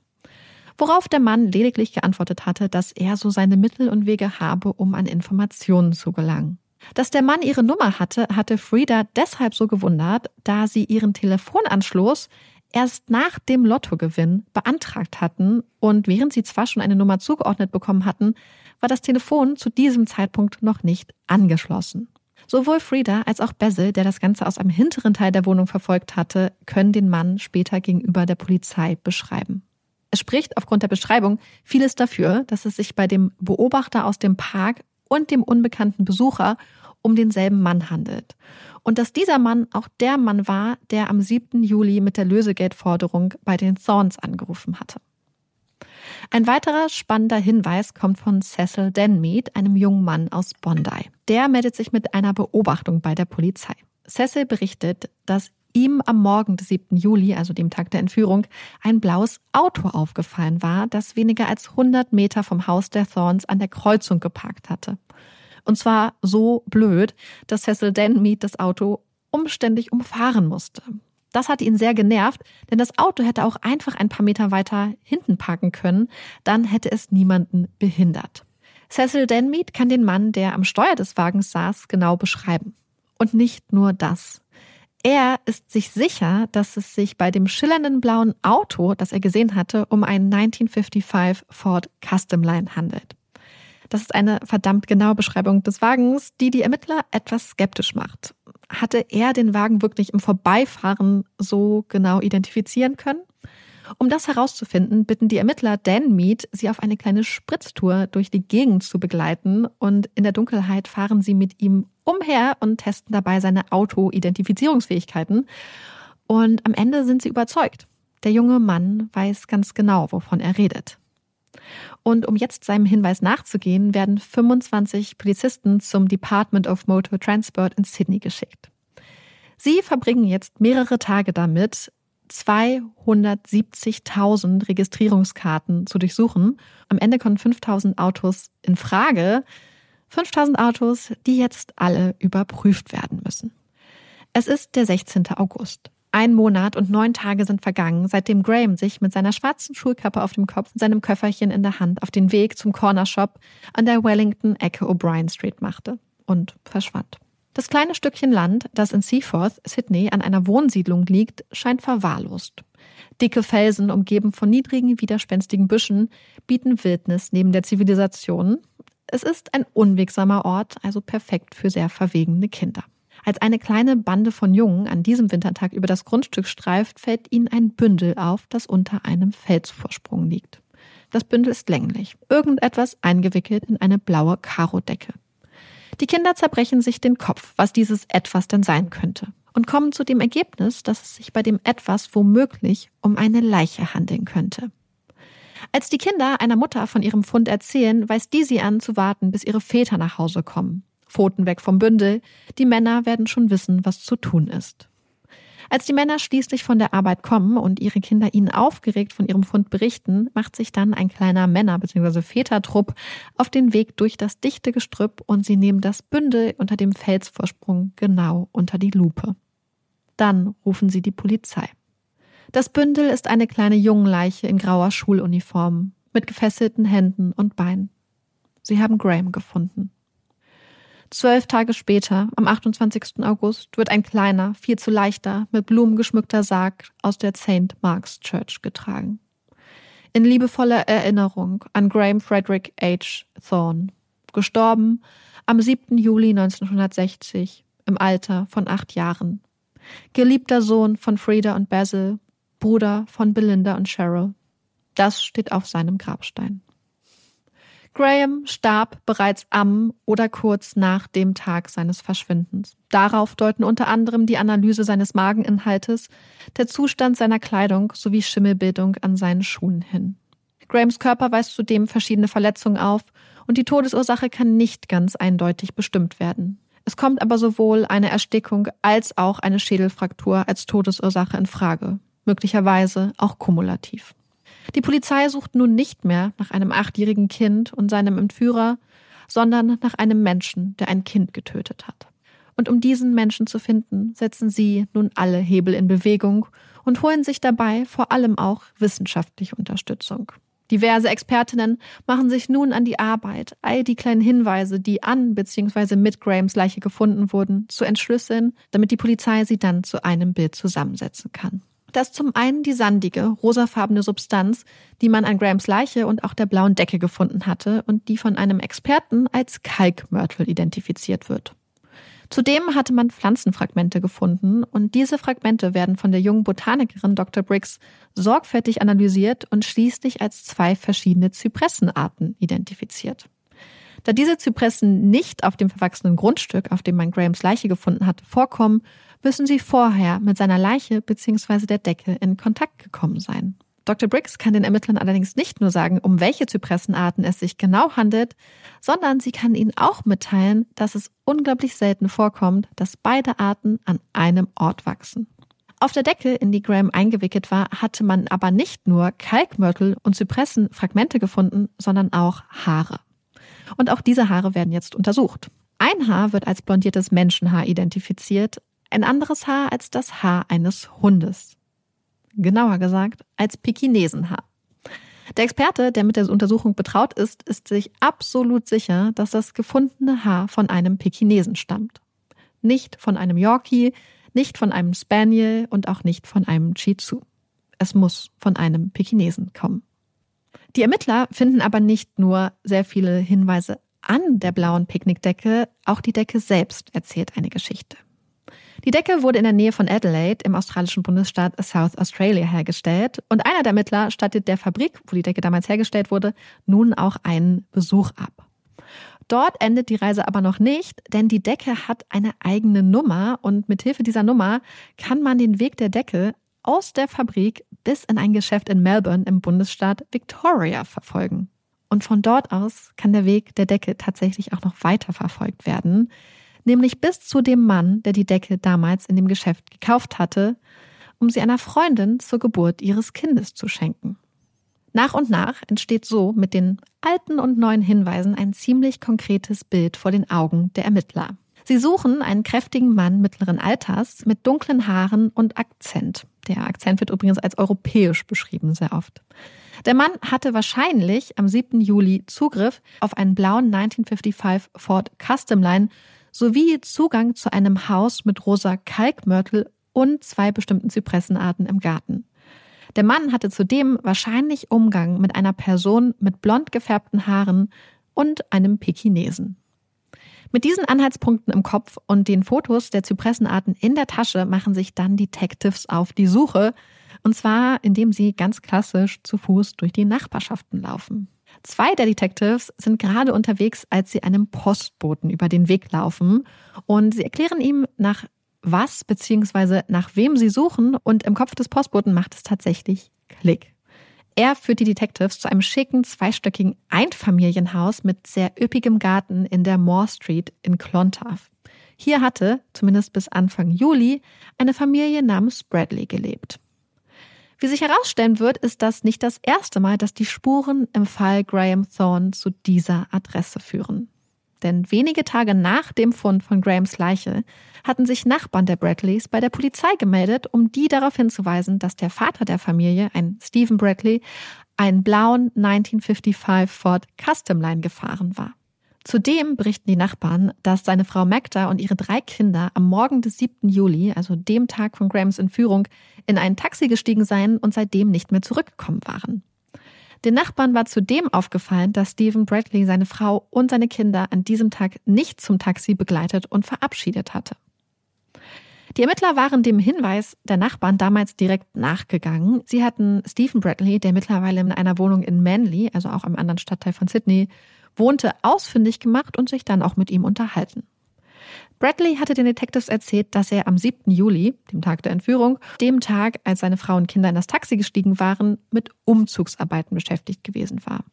Speaker 2: Worauf der Mann lediglich geantwortet hatte, dass er so seine Mittel und Wege habe, um an Informationen zu gelangen. Dass der Mann ihre Nummer hatte, hatte Frieda deshalb so gewundert, da sie ihren Telefonanschluss erst nach dem Lottogewinn beantragt hatten und während sie zwar schon eine Nummer zugeordnet bekommen hatten, war das Telefon zu diesem Zeitpunkt noch nicht angeschlossen. Sowohl Frieda als auch Basil, der das Ganze aus einem hinteren Teil der Wohnung verfolgt hatte, können den Mann später gegenüber der Polizei beschreiben. Es spricht aufgrund der Beschreibung vieles dafür, dass es sich bei dem Beobachter aus dem Park und dem unbekannten Besucher um denselben Mann handelt. Und dass dieser Mann auch der Mann war, der am 7. Juli mit der Lösegeldforderung bei den Thorns angerufen hatte. Ein weiterer spannender Hinweis kommt von Cecil Denmead, einem jungen Mann aus Bondi. Der meldet sich mit einer Beobachtung bei der Polizei. Cecil berichtet, dass ihm am Morgen des 7. Juli, also dem Tag der Entführung, ein blaues Auto aufgefallen war, das weniger als 100 Meter vom Haus der Thorns an der Kreuzung geparkt hatte. Und zwar so blöd, dass Cecil Denmead das Auto umständlich umfahren musste. Das hat ihn sehr genervt, denn das Auto hätte auch einfach ein paar Meter weiter hinten parken können, dann hätte es niemanden behindert. Cecil Denmead kann den Mann, der am Steuer des Wagens saß, genau beschreiben. Und nicht nur das. Er ist sich sicher, dass es sich bei dem schillernden blauen Auto, das er gesehen hatte, um einen 1955 Ford Custom Line handelt. Das ist eine verdammt genaue Beschreibung des Wagens, die die Ermittler etwas skeptisch macht. Hatte er den Wagen wirklich im Vorbeifahren so genau identifizieren können? Um das herauszufinden, bitten die Ermittler Dan Mead, sie auf eine kleine Spritztour durch die Gegend zu begleiten und in der Dunkelheit fahren sie mit ihm umher und testen dabei seine Auto-Identifizierungsfähigkeiten. Und am Ende sind sie überzeugt. Der junge Mann weiß ganz genau, wovon er redet. Und um jetzt seinem Hinweis nachzugehen, werden 25 Polizisten zum Department of Motor Transport in Sydney geschickt. Sie verbringen jetzt mehrere Tage damit, 270.000 Registrierungskarten zu durchsuchen. Am Ende kommen 5.000 Autos in Frage. 5.000 Autos, die jetzt alle überprüft werden müssen. Es ist der 16. August. Ein Monat und neun Tage sind vergangen, seitdem Graham sich mit seiner schwarzen Schulkappe auf dem Kopf und seinem Köfferchen in der Hand auf den Weg zum Corner Shop an der Wellington-Ecke O'Brien Street machte und verschwand. Das kleine Stückchen Land, das in Seaforth, Sydney, an einer Wohnsiedlung liegt, scheint verwahrlost. Dicke Felsen, umgeben von niedrigen, widerspenstigen Büschen, bieten Wildnis neben der Zivilisation. Es ist ein unwegsamer Ort, also perfekt für sehr verwegene Kinder. Als eine kleine Bande von Jungen an diesem Wintertag über das Grundstück streift, fällt ihnen ein Bündel auf, das unter einem Felsvorsprung liegt. Das Bündel ist länglich, irgendetwas eingewickelt in eine blaue Karodecke. Die Kinder zerbrechen sich den Kopf, was dieses etwas denn sein könnte, und kommen zu dem Ergebnis, dass es sich bei dem etwas womöglich um eine Leiche handeln könnte. Als die Kinder einer Mutter von ihrem Fund erzählen, weist die sie an, zu warten, bis ihre Väter nach Hause kommen. Pfoten weg vom Bündel. Die Männer werden schon wissen, was zu tun ist. Als die Männer schließlich von der Arbeit kommen und ihre Kinder ihnen aufgeregt von ihrem Fund berichten, macht sich dann ein kleiner Männer- bzw. Vätertrupp auf den Weg durch das dichte Gestrüpp und sie nehmen das Bündel unter dem Felsvorsprung genau unter die Lupe. Dann rufen sie die Polizei. Das Bündel ist eine kleine Jungenleiche in grauer Schuluniform mit gefesselten Händen und Beinen. Sie haben Graham gefunden. Zwölf Tage später, am 28. August, wird ein kleiner, viel zu leichter, mit Blumen geschmückter Sarg aus der St. Mark's Church getragen. In liebevoller Erinnerung an Graham Frederick H. Thorne, gestorben am 7. Juli 1960 im Alter von acht Jahren. Geliebter Sohn von Frieda und Basil, Bruder von Belinda und Cheryl. Das steht auf seinem Grabstein. Graham starb bereits am oder kurz nach dem Tag seines Verschwindens. Darauf deuten unter anderem die Analyse seines Mageninhaltes, der Zustand seiner Kleidung sowie Schimmelbildung an seinen Schuhen hin. Grahams Körper weist zudem verschiedene Verletzungen auf und die Todesursache kann nicht ganz eindeutig bestimmt werden. Es kommt aber sowohl eine Erstickung als auch eine Schädelfraktur als Todesursache in Frage, möglicherweise auch kumulativ. Die Polizei sucht nun nicht mehr nach einem achtjährigen Kind und seinem Entführer, sondern nach einem Menschen, der ein Kind getötet hat. Und um diesen Menschen zu finden, setzen sie nun alle Hebel in Bewegung und holen sich dabei vor allem auch wissenschaftliche Unterstützung. Diverse Expertinnen machen sich nun an die Arbeit, all die kleinen Hinweise, die an bzw. mit Grahams Leiche gefunden wurden, zu entschlüsseln, damit die Polizei sie dann zu einem Bild zusammensetzen kann. Das ist zum einen die sandige, rosafarbene Substanz, die man an Grahams Leiche und auch der blauen Decke gefunden hatte und die von einem Experten als Kalkmörtel identifiziert wird. Zudem hatte man Pflanzenfragmente gefunden und diese Fragmente werden von der jungen Botanikerin Dr. Briggs sorgfältig analysiert und schließlich als zwei verschiedene Zypressenarten identifiziert. Da diese Zypressen nicht auf dem verwachsenen Grundstück, auf dem man Grahams Leiche gefunden hatte, vorkommen, müssen sie vorher mit seiner Leiche bzw. der Decke in Kontakt gekommen sein. Dr. Briggs kann den Ermittlern allerdings nicht nur sagen, um welche Zypressenarten es sich genau handelt, sondern sie kann ihnen auch mitteilen, dass es unglaublich selten vorkommt, dass beide Arten an einem Ort wachsen. Auf der Decke, in die Graham eingewickelt war, hatte man aber nicht nur Kalkmörtel und Zypressenfragmente gefunden, sondern auch Haare. Und auch diese Haare werden jetzt untersucht. Ein Haar wird als blondiertes Menschenhaar identifiziert, ein anderes Haar als das Haar eines Hundes. Genauer gesagt, als Pekinesenhaar. Der Experte, der mit der Untersuchung betraut ist, ist sich absolut sicher, dass das gefundene Haar von einem Pekinesen stammt. Nicht von einem Yorkie, nicht von einem Spaniel und auch nicht von einem Shih Tzu. Es muss von einem Pekinesen kommen. Die Ermittler finden aber nicht nur sehr viele Hinweise an der blauen Picknickdecke, auch die Decke selbst erzählt eine Geschichte. Die Decke wurde in der Nähe von Adelaide im australischen Bundesstaat South Australia hergestellt und einer der Ermittler stattet der Fabrik, wo die Decke damals hergestellt wurde, nun auch einen Besuch ab. Dort endet die Reise aber noch nicht, denn die Decke hat eine eigene Nummer und mithilfe dieser Nummer kann man den Weg der Decke aus der Fabrik bis in ein Geschäft in Melbourne im Bundesstaat Victoria verfolgen. Und von dort aus kann der Weg der Decke tatsächlich auch noch weiter verfolgt werden nämlich bis zu dem Mann, der die Decke damals in dem Geschäft gekauft hatte, um sie einer Freundin zur Geburt ihres Kindes zu schenken. Nach und nach entsteht so mit den alten und neuen Hinweisen ein ziemlich konkretes Bild vor den Augen der Ermittler. Sie suchen einen kräftigen Mann mittleren Alters mit dunklen Haaren und Akzent. Der Akzent wird übrigens als europäisch beschrieben, sehr oft. Der Mann hatte wahrscheinlich am 7. Juli Zugriff auf einen blauen 1955 Ford Custom Line sowie Zugang zu einem Haus mit rosa Kalkmörtel und zwei bestimmten Zypressenarten im Garten. Der Mann hatte zudem wahrscheinlich Umgang mit einer Person mit blond gefärbten Haaren und einem Pekinesen. Mit diesen Anhaltspunkten im Kopf und den Fotos der Zypressenarten in der Tasche machen sich dann Detectives auf die Suche, und zwar indem sie ganz klassisch zu Fuß durch die Nachbarschaften laufen. Zwei der Detectives sind gerade unterwegs, als sie einem Postboten über den Weg laufen und sie erklären ihm, nach was bzw. nach wem sie suchen und im Kopf des Postboten macht es tatsächlich Klick. Er führt die Detectives zu einem schicken, zweistöckigen Einfamilienhaus mit sehr üppigem Garten in der Moore Street in Clontarf. Hier hatte, zumindest bis Anfang Juli, eine Familie namens Bradley gelebt. Wie sich herausstellen wird, ist das nicht das erste Mal, dass die Spuren im Fall Graham Thorne zu dieser Adresse führen. Denn wenige Tage nach dem Fund von Grahams Leiche hatten sich Nachbarn der Bradleys bei der Polizei gemeldet, um die darauf hinzuweisen, dass der Vater der Familie, ein Stephen Bradley, einen blauen 1955 Ford Custom Line gefahren war. Zudem berichten die Nachbarn, dass seine Frau Magda und ihre drei Kinder am Morgen des 7. Juli, also dem Tag von Grahams Entführung, in ein Taxi gestiegen seien und seitdem nicht mehr zurückgekommen waren. Den Nachbarn war zudem aufgefallen, dass Stephen Bradley seine Frau und seine Kinder an diesem Tag nicht zum Taxi begleitet und verabschiedet hatte. Die Ermittler waren dem Hinweis der Nachbarn damals direkt nachgegangen. Sie hatten Stephen Bradley, der mittlerweile in einer Wohnung in Manly, also auch im anderen Stadtteil von Sydney, wohnte, ausfindig gemacht und sich dann auch mit ihm unterhalten. Bradley hatte den Detectives erzählt, dass er am 7. Juli, dem Tag der Entführung, dem Tag, als seine Frau und Kinder in das Taxi gestiegen waren, mit Umzugsarbeiten beschäftigt gewesen war.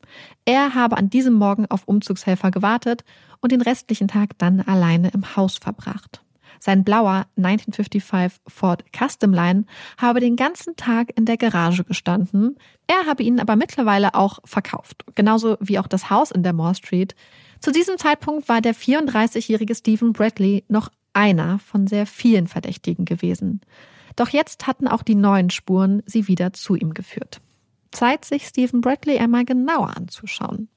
Speaker 2: Er habe an diesem Morgen auf Umzugshelfer gewartet und den restlichen Tag dann alleine im Haus verbracht. Sein blauer 1955 Ford Custom Line habe den ganzen Tag in der Garage gestanden. Er habe ihn aber mittlerweile auch verkauft. Genauso wie auch das Haus in der Moore Street. Zu diesem Zeitpunkt war der 34-jährige Stephen Bradley noch einer von sehr vielen Verdächtigen gewesen. Doch jetzt hatten auch die neuen Spuren sie wieder zu ihm geführt. Zeit, sich Stephen Bradley einmal genauer anzuschauen.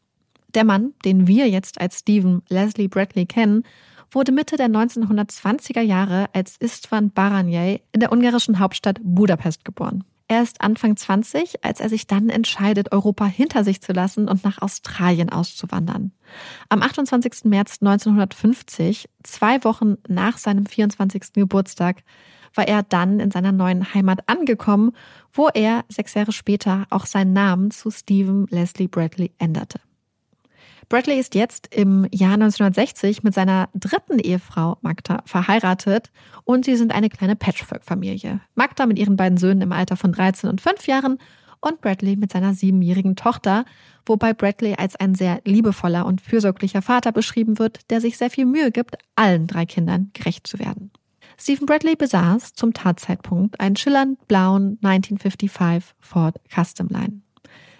Speaker 2: Der Mann, den wir jetzt als Stephen Leslie Bradley kennen, wurde Mitte der 1920er Jahre als Istvan Baranyay in der ungarischen Hauptstadt Budapest geboren. Er ist Anfang 20, als er sich dann entscheidet, Europa hinter sich zu lassen und nach Australien auszuwandern. Am 28. März 1950, zwei Wochen nach seinem 24. Geburtstag, war er dann in seiner neuen Heimat angekommen, wo er sechs Jahre später auch seinen Namen zu Stephen Leslie Bradley änderte. Bradley ist jetzt im Jahr 1960 mit seiner dritten Ehefrau Magda verheiratet und sie sind eine kleine Patchwork-Familie. Magda mit ihren beiden Söhnen im Alter von 13 und 5 Jahren und Bradley mit seiner siebenjährigen Tochter, wobei Bradley als ein sehr liebevoller und fürsorglicher Vater beschrieben wird, der sich sehr viel Mühe gibt, allen drei Kindern gerecht zu werden. Stephen Bradley besaß zum Tatzeitpunkt einen schillernd blauen 1955 Ford Custom Line.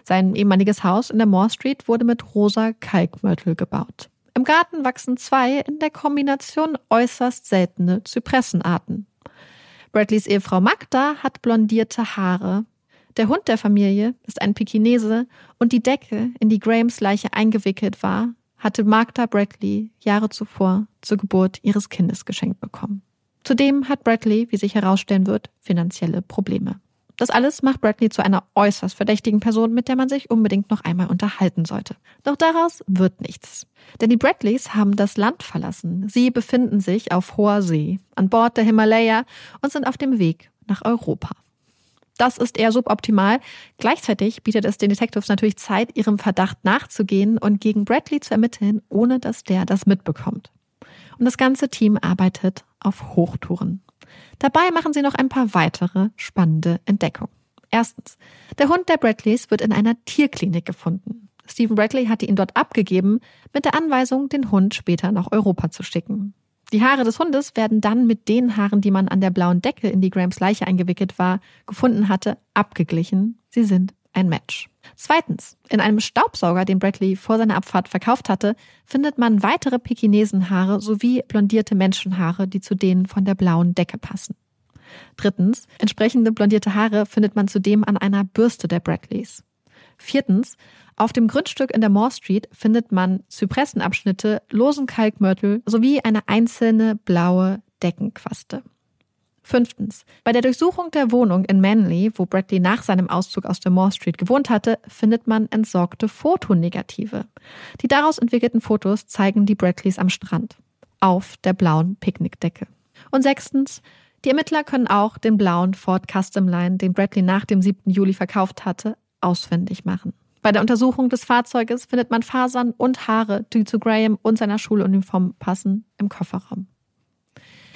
Speaker 2: Sein ehemaliges Haus in der Moore Street wurde mit rosa Kalkmörtel gebaut. Im Garten wachsen zwei in der Kombination äußerst seltene Zypressenarten. Bradleys Ehefrau Magda hat blondierte Haare. Der Hund der Familie ist ein Pekinese und die Decke, in die Grahams Leiche eingewickelt war, hatte Magda Bradley Jahre zuvor zur Geburt ihres Kindes geschenkt bekommen. Zudem hat Bradley, wie sich herausstellen wird, finanzielle Probleme. Das alles macht Bradley zu einer äußerst verdächtigen Person, mit der man sich unbedingt noch einmal unterhalten sollte. Doch daraus wird nichts. Denn die Bradleys haben das Land verlassen. Sie befinden sich auf hoher See, an Bord der Himalaya und sind auf dem Weg nach Europa. Das ist eher suboptimal. Gleichzeitig bietet es den Detectives natürlich Zeit, ihrem Verdacht nachzugehen und gegen Bradley zu ermitteln, ohne dass der das mitbekommt. Und das ganze Team arbeitet auf Hochtouren. Dabei machen sie noch ein paar weitere spannende Entdeckungen. Erstens, der Hund der Bradleys wird in einer Tierklinik gefunden. Stephen Bradley hatte ihn dort abgegeben, mit der Anweisung, den Hund später nach Europa zu schicken. Die Haare des Hundes werden dann mit den Haaren, die man an der blauen Decke, in die Grahams Leiche eingewickelt war, gefunden hatte, abgeglichen. Sie sind ein Match. Zweitens, in einem Staubsauger, den Bradley vor seiner Abfahrt verkauft hatte, findet man weitere Pekinesenhaare sowie blondierte Menschenhaare, die zu denen von der blauen Decke passen. Drittens, entsprechende blondierte Haare findet man zudem an einer Bürste der Bradleys. Viertens, auf dem Grundstück in der Moore Street findet man Zypressenabschnitte, losen Kalkmörtel sowie eine einzelne blaue Deckenquaste. Fünftens. Bei der Durchsuchung der Wohnung in Manly, wo Bradley nach seinem Auszug aus der Moore Street gewohnt hatte, findet man entsorgte Fotonegative. Die daraus entwickelten Fotos zeigen die Bradleys am Strand. Auf der blauen Picknickdecke. Und sechstens. Die Ermittler können auch den blauen Ford Custom Line, den Bradley nach dem 7. Juli verkauft hatte, auswendig machen. Bei der Untersuchung des Fahrzeuges findet man Fasern und Haare, die zu Graham und seiner Schuluniform passen, im Kofferraum.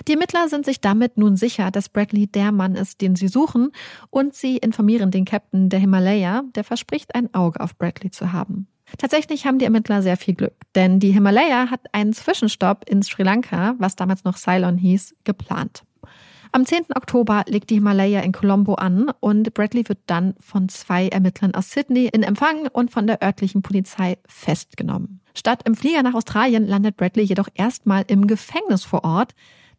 Speaker 2: Die Ermittler sind sich damit nun sicher, dass Bradley der Mann ist, den sie suchen, und sie informieren den Captain der Himalaya, der verspricht, ein Auge auf Bradley zu haben. Tatsächlich haben die Ermittler sehr viel Glück, denn die Himalaya hat einen Zwischenstopp in Sri Lanka, was damals noch Ceylon hieß, geplant. Am 10. Oktober legt die Himalaya in Colombo an und Bradley wird dann von zwei Ermittlern aus Sydney in Empfang und von der örtlichen Polizei festgenommen. Statt im Flieger nach Australien landet Bradley jedoch erstmal im Gefängnis vor Ort,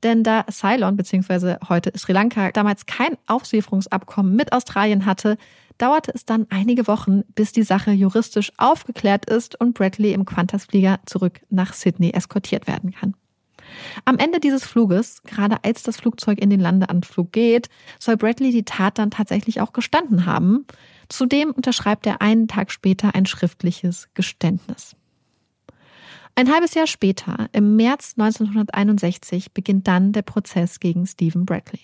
Speaker 2: Denn da Ceylon bzw. heute Sri Lanka damals kein Auslieferungsabkommen mit Australien hatte, dauerte es dann einige Wochen, bis die Sache juristisch aufgeklärt ist und Bradley im Qantas-Flieger zurück nach Sydney eskortiert werden kann. Am Ende dieses Fluges, gerade als das Flugzeug in den Landeanflug geht, soll Bradley die Tat dann tatsächlich auch gestanden haben. Zudem unterschreibt er einen Tag später ein schriftliches Geständnis. Ein halbes Jahr später, im März 1961, beginnt dann der Prozess gegen Stephen Bradley.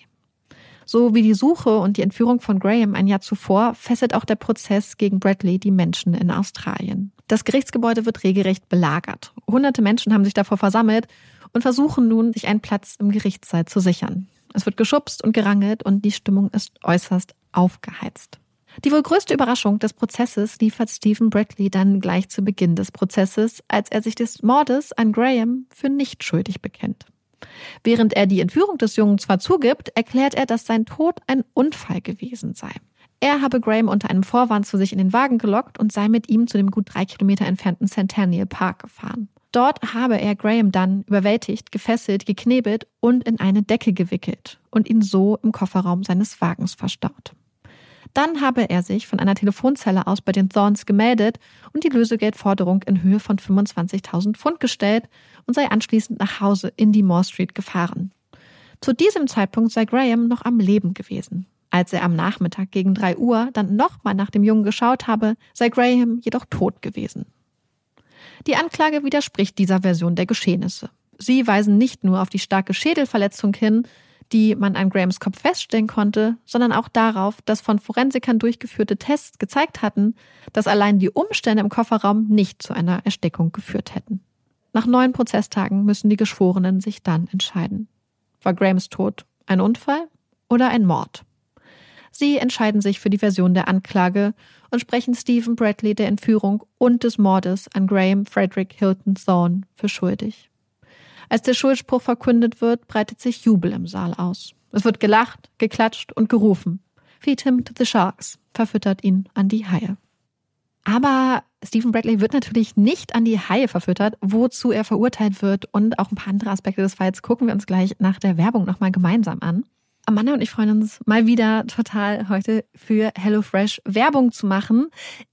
Speaker 2: So wie die Suche und die Entführung von Graham ein Jahr zuvor, fesselt auch der Prozess gegen Bradley die Menschen in Australien. Das Gerichtsgebäude wird regelrecht belagert. Hunderte Menschen haben sich davor versammelt und versuchen nun, sich einen Platz im Gerichtssaal zu sichern. Es wird geschubst und gerangelt und die Stimmung ist äußerst aufgeheizt. Die wohl größte Überraschung des Prozesses liefert Stephen Bradley dann gleich zu Beginn des Prozesses, als er sich des Mordes an Graham für nicht schuldig bekennt. Während er die Entführung des Jungen zwar zugibt, erklärt er, dass sein Tod ein Unfall gewesen sei. Er habe Graham unter einem Vorwand zu sich in den Wagen gelockt und sei mit ihm zu dem gut drei Kilometer entfernten Centennial Park gefahren. Dort habe er Graham dann überwältigt, gefesselt, geknebelt und in eine Decke gewickelt und ihn so im Kofferraum seines Wagens verstaut. Dann habe er sich von einer Telefonzelle aus bei den Thorns gemeldet und die Lösegeldforderung in Höhe von 25.000 Pfund gestellt und sei anschließend nach Hause in die Moore Street gefahren. Zu diesem Zeitpunkt sei Graham noch am Leben gewesen. Als er am Nachmittag gegen drei Uhr dann nochmal nach dem Jungen geschaut habe, sei Graham jedoch tot gewesen. Die Anklage widerspricht dieser Version der Geschehnisse. Sie weisen nicht nur auf die starke Schädelverletzung hin, die man an Grahams Kopf feststellen konnte, sondern auch darauf, dass von Forensikern durchgeführte Tests gezeigt hatten, dass allein die Umstände im Kofferraum nicht zu einer Erstickung geführt hätten. Nach neun Prozesstagen müssen die Geschworenen sich dann entscheiden. War Grahams Tod ein Unfall oder ein Mord? Sie entscheiden sich für die Version der Anklage und sprechen Stephen Bradley der Entführung und des Mordes an Graham Frederick Hilton Thorne für schuldig. Als der Schuldspruch verkündet wird, breitet sich Jubel im Saal aus. Es wird gelacht, geklatscht und gerufen. Feed him to the sharks, verfüttert ihn an die Haie. Aber Stephen Bradley wird natürlich nicht an die Haie verfüttert, wozu er verurteilt wird und auch ein paar andere Aspekte des Falls gucken wir uns gleich nach der Werbung nochmal gemeinsam an. Amanda und ich freuen uns mal wieder total heute für HelloFresh Werbung zu machen.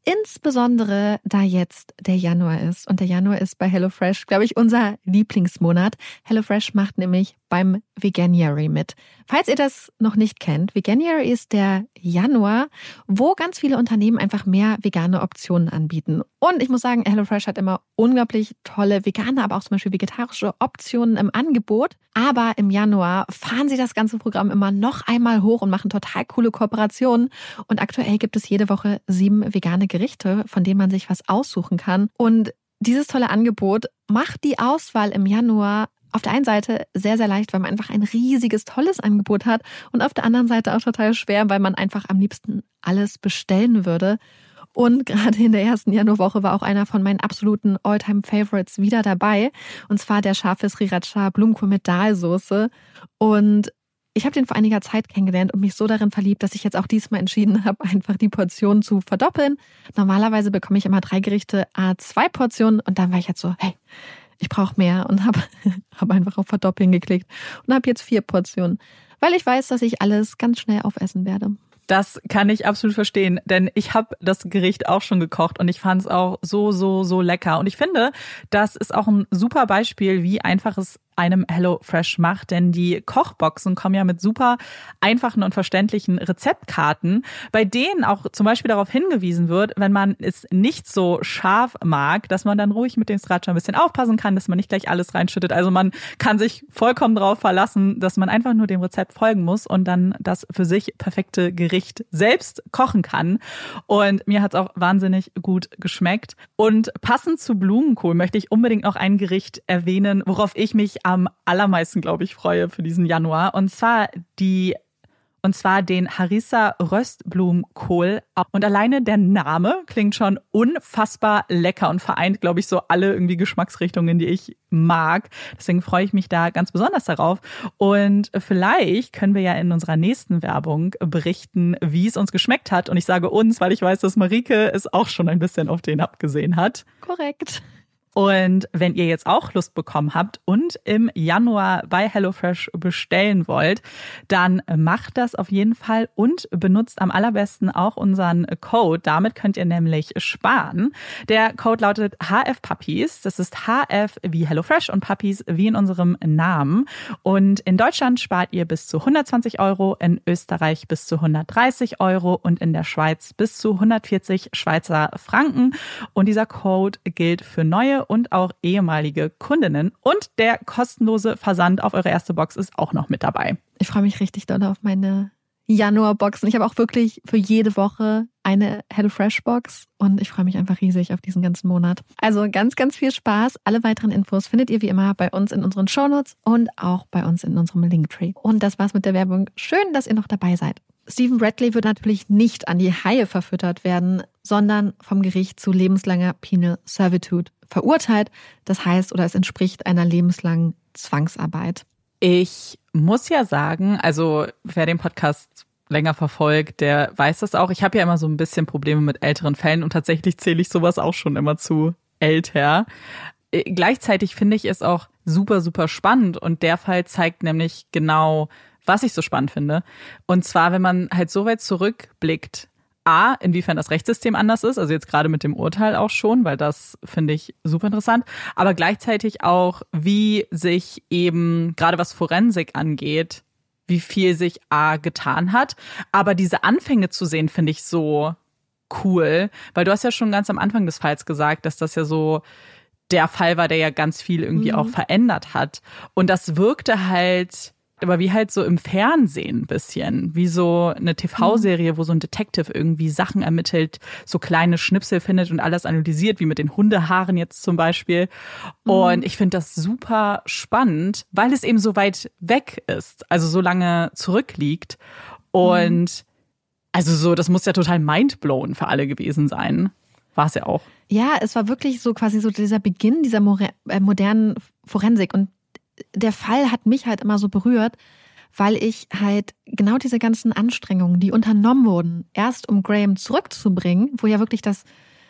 Speaker 2: Insbesondere da jetzt der Januar ist. Und der Januar ist bei HelloFresh, glaube ich, unser Lieblingsmonat. HelloFresh macht nämlich beim Veganuary mit. Falls ihr das noch nicht kennt, Veganuary ist der Januar, wo ganz viele Unternehmen einfach mehr vegane Optionen anbieten. Und ich muss sagen, HelloFresh hat immer unglaublich tolle vegane, aber auch zum Beispiel vegetarische Optionen im Angebot. Aber im Januar fahren sie das ganze Programm immer noch einmal hoch und machen total coole Kooperationen. Und aktuell gibt es jede Woche sieben vegane Gerichte, von denen man sich was aussuchen kann. Und dieses tolle Angebot macht die Auswahl im Januar auf der einen Seite sehr, sehr leicht, weil man einfach ein riesiges, tolles Angebot hat und auf der anderen Seite auch total schwer, weil man einfach am liebsten alles bestellen würde. Und gerade in der ersten Januarwoche war auch einer von meinen absoluten Alltime favorites wieder dabei. Und zwar der scharfe Sriracha Blumenkohl mit Dahlsoße. Und ich habe den vor einiger Zeit kennengelernt und mich so darin verliebt, dass ich jetzt auch diesmal entschieden habe, einfach die Portion zu verdoppeln. Normalerweise bekomme ich immer drei Gerichte, a zwei Portionen und dann war ich jetzt so, hey, ich brauche mehr und habe hab einfach auf Verdoppeln geklickt und habe jetzt vier Portionen, weil ich weiß, dass ich alles ganz schnell aufessen werde.
Speaker 1: Das kann ich absolut verstehen, denn ich habe das Gericht auch schon gekocht und ich fand es auch so, so, so lecker. Und ich finde, das ist auch ein super Beispiel, wie einfach es einem HelloFresh macht, denn die Kochboxen kommen ja mit super einfachen und verständlichen Rezeptkarten, bei denen auch zum Beispiel darauf hingewiesen wird, wenn man es nicht so scharf mag, dass man dann ruhig mit dem Sriracha ein bisschen aufpassen kann, dass man nicht gleich alles reinschüttet. Also man kann sich vollkommen darauf verlassen, dass man einfach nur dem Rezept folgen muss und dann das für sich perfekte Gericht selbst kochen kann. Und mir hat es auch wahnsinnig gut geschmeckt. Und passend zu Blumenkohl möchte ich unbedingt noch ein Gericht erwähnen, worauf ich mich am allermeisten, glaube ich, freue für diesen Januar. Und zwar die und zwar den Harissa Röstblumenkohl. Und alleine der Name klingt schon unfassbar lecker und vereint, glaube ich, so alle irgendwie Geschmacksrichtungen, die ich mag. Deswegen freue ich mich da ganz besonders darauf. Und vielleicht können wir ja in unserer nächsten Werbung berichten, wie es uns geschmeckt hat. Und ich sage uns, weil ich weiß, dass Marike es auch schon ein bisschen auf den abgesehen hat.
Speaker 2: Korrekt.
Speaker 1: Und wenn ihr jetzt auch Lust bekommen habt und im Januar bei HelloFresh bestellen wollt, dann macht das auf jeden Fall und benutzt am allerbesten auch unseren Code. Damit könnt ihr nämlich sparen. Der Code lautet HF Puppies. Das ist HF wie HelloFresh und Puppies wie in unserem Namen. Und in Deutschland spart ihr bis zu 120 Euro, in Österreich bis zu 130 Euro und in der Schweiz bis zu 140 Schweizer Franken. Und dieser Code gilt für neue und auch ehemalige Kundinnen. Und der kostenlose Versand auf eure erste Box ist auch noch mit dabei.
Speaker 2: Ich freue mich richtig doll auf meine Januar-Box. Und ich habe auch wirklich für jede Woche eine HelloFresh-Box und ich freue mich einfach riesig auf diesen ganzen Monat. Also ganz, ganz viel Spaß. Alle weiteren Infos findet ihr wie immer bei uns in unseren Shownotes und auch bei uns in unserem Linktree. Und das war's mit der Werbung. Schön, dass ihr noch dabei seid. Stephen Bradley wird natürlich nicht an die Haie verfüttert werden, sondern vom Gericht zu lebenslanger Penal Servitude verurteilt. Das heißt, oder es entspricht einer lebenslangen Zwangsarbeit.
Speaker 1: Ich muss ja sagen, also wer den Podcast länger verfolgt, der weiß das auch. Ich habe ja immer so ein bisschen Probleme mit älteren Fällen und tatsächlich zähle ich sowas auch schon immer zu älter. Äh, gleichzeitig finde ich es auch super, super spannend und der Fall zeigt nämlich genau, was ich so spannend finde. Und zwar, wenn man halt so weit zurückblickt, A, inwiefern das Rechtssystem anders ist, also jetzt gerade mit dem Urteil auch schon, weil das finde ich super interessant, aber gleichzeitig auch, wie sich eben, gerade was Forensik angeht, wie viel sich A getan hat. Aber diese Anfänge zu sehen, finde ich so cool, weil du hast ja schon ganz am Anfang des Falls gesagt, dass das ja so der Fall war, der ja ganz viel irgendwie mhm. auch verändert hat. Und das wirkte halt aber wie halt so im Fernsehen ein bisschen, wie so eine TV-Serie, wo so ein Detective irgendwie Sachen ermittelt, so kleine Schnipsel findet und alles analysiert, wie mit den Hundehaaren jetzt zum Beispiel. Mhm. Und ich finde das super spannend, weil es eben so weit weg ist, also so lange zurückliegt. Und also so, das muss ja total mindblown für alle gewesen sein. War es ja auch.
Speaker 2: Ja, es war wirklich so quasi so dieser Beginn dieser äh, modernen Forensik. Und der Fall hat mich halt immer so berührt, weil ich halt genau diese ganzen Anstrengungen, die unternommen wurden, erst um Graham zurückzubringen, wo ja wirklich das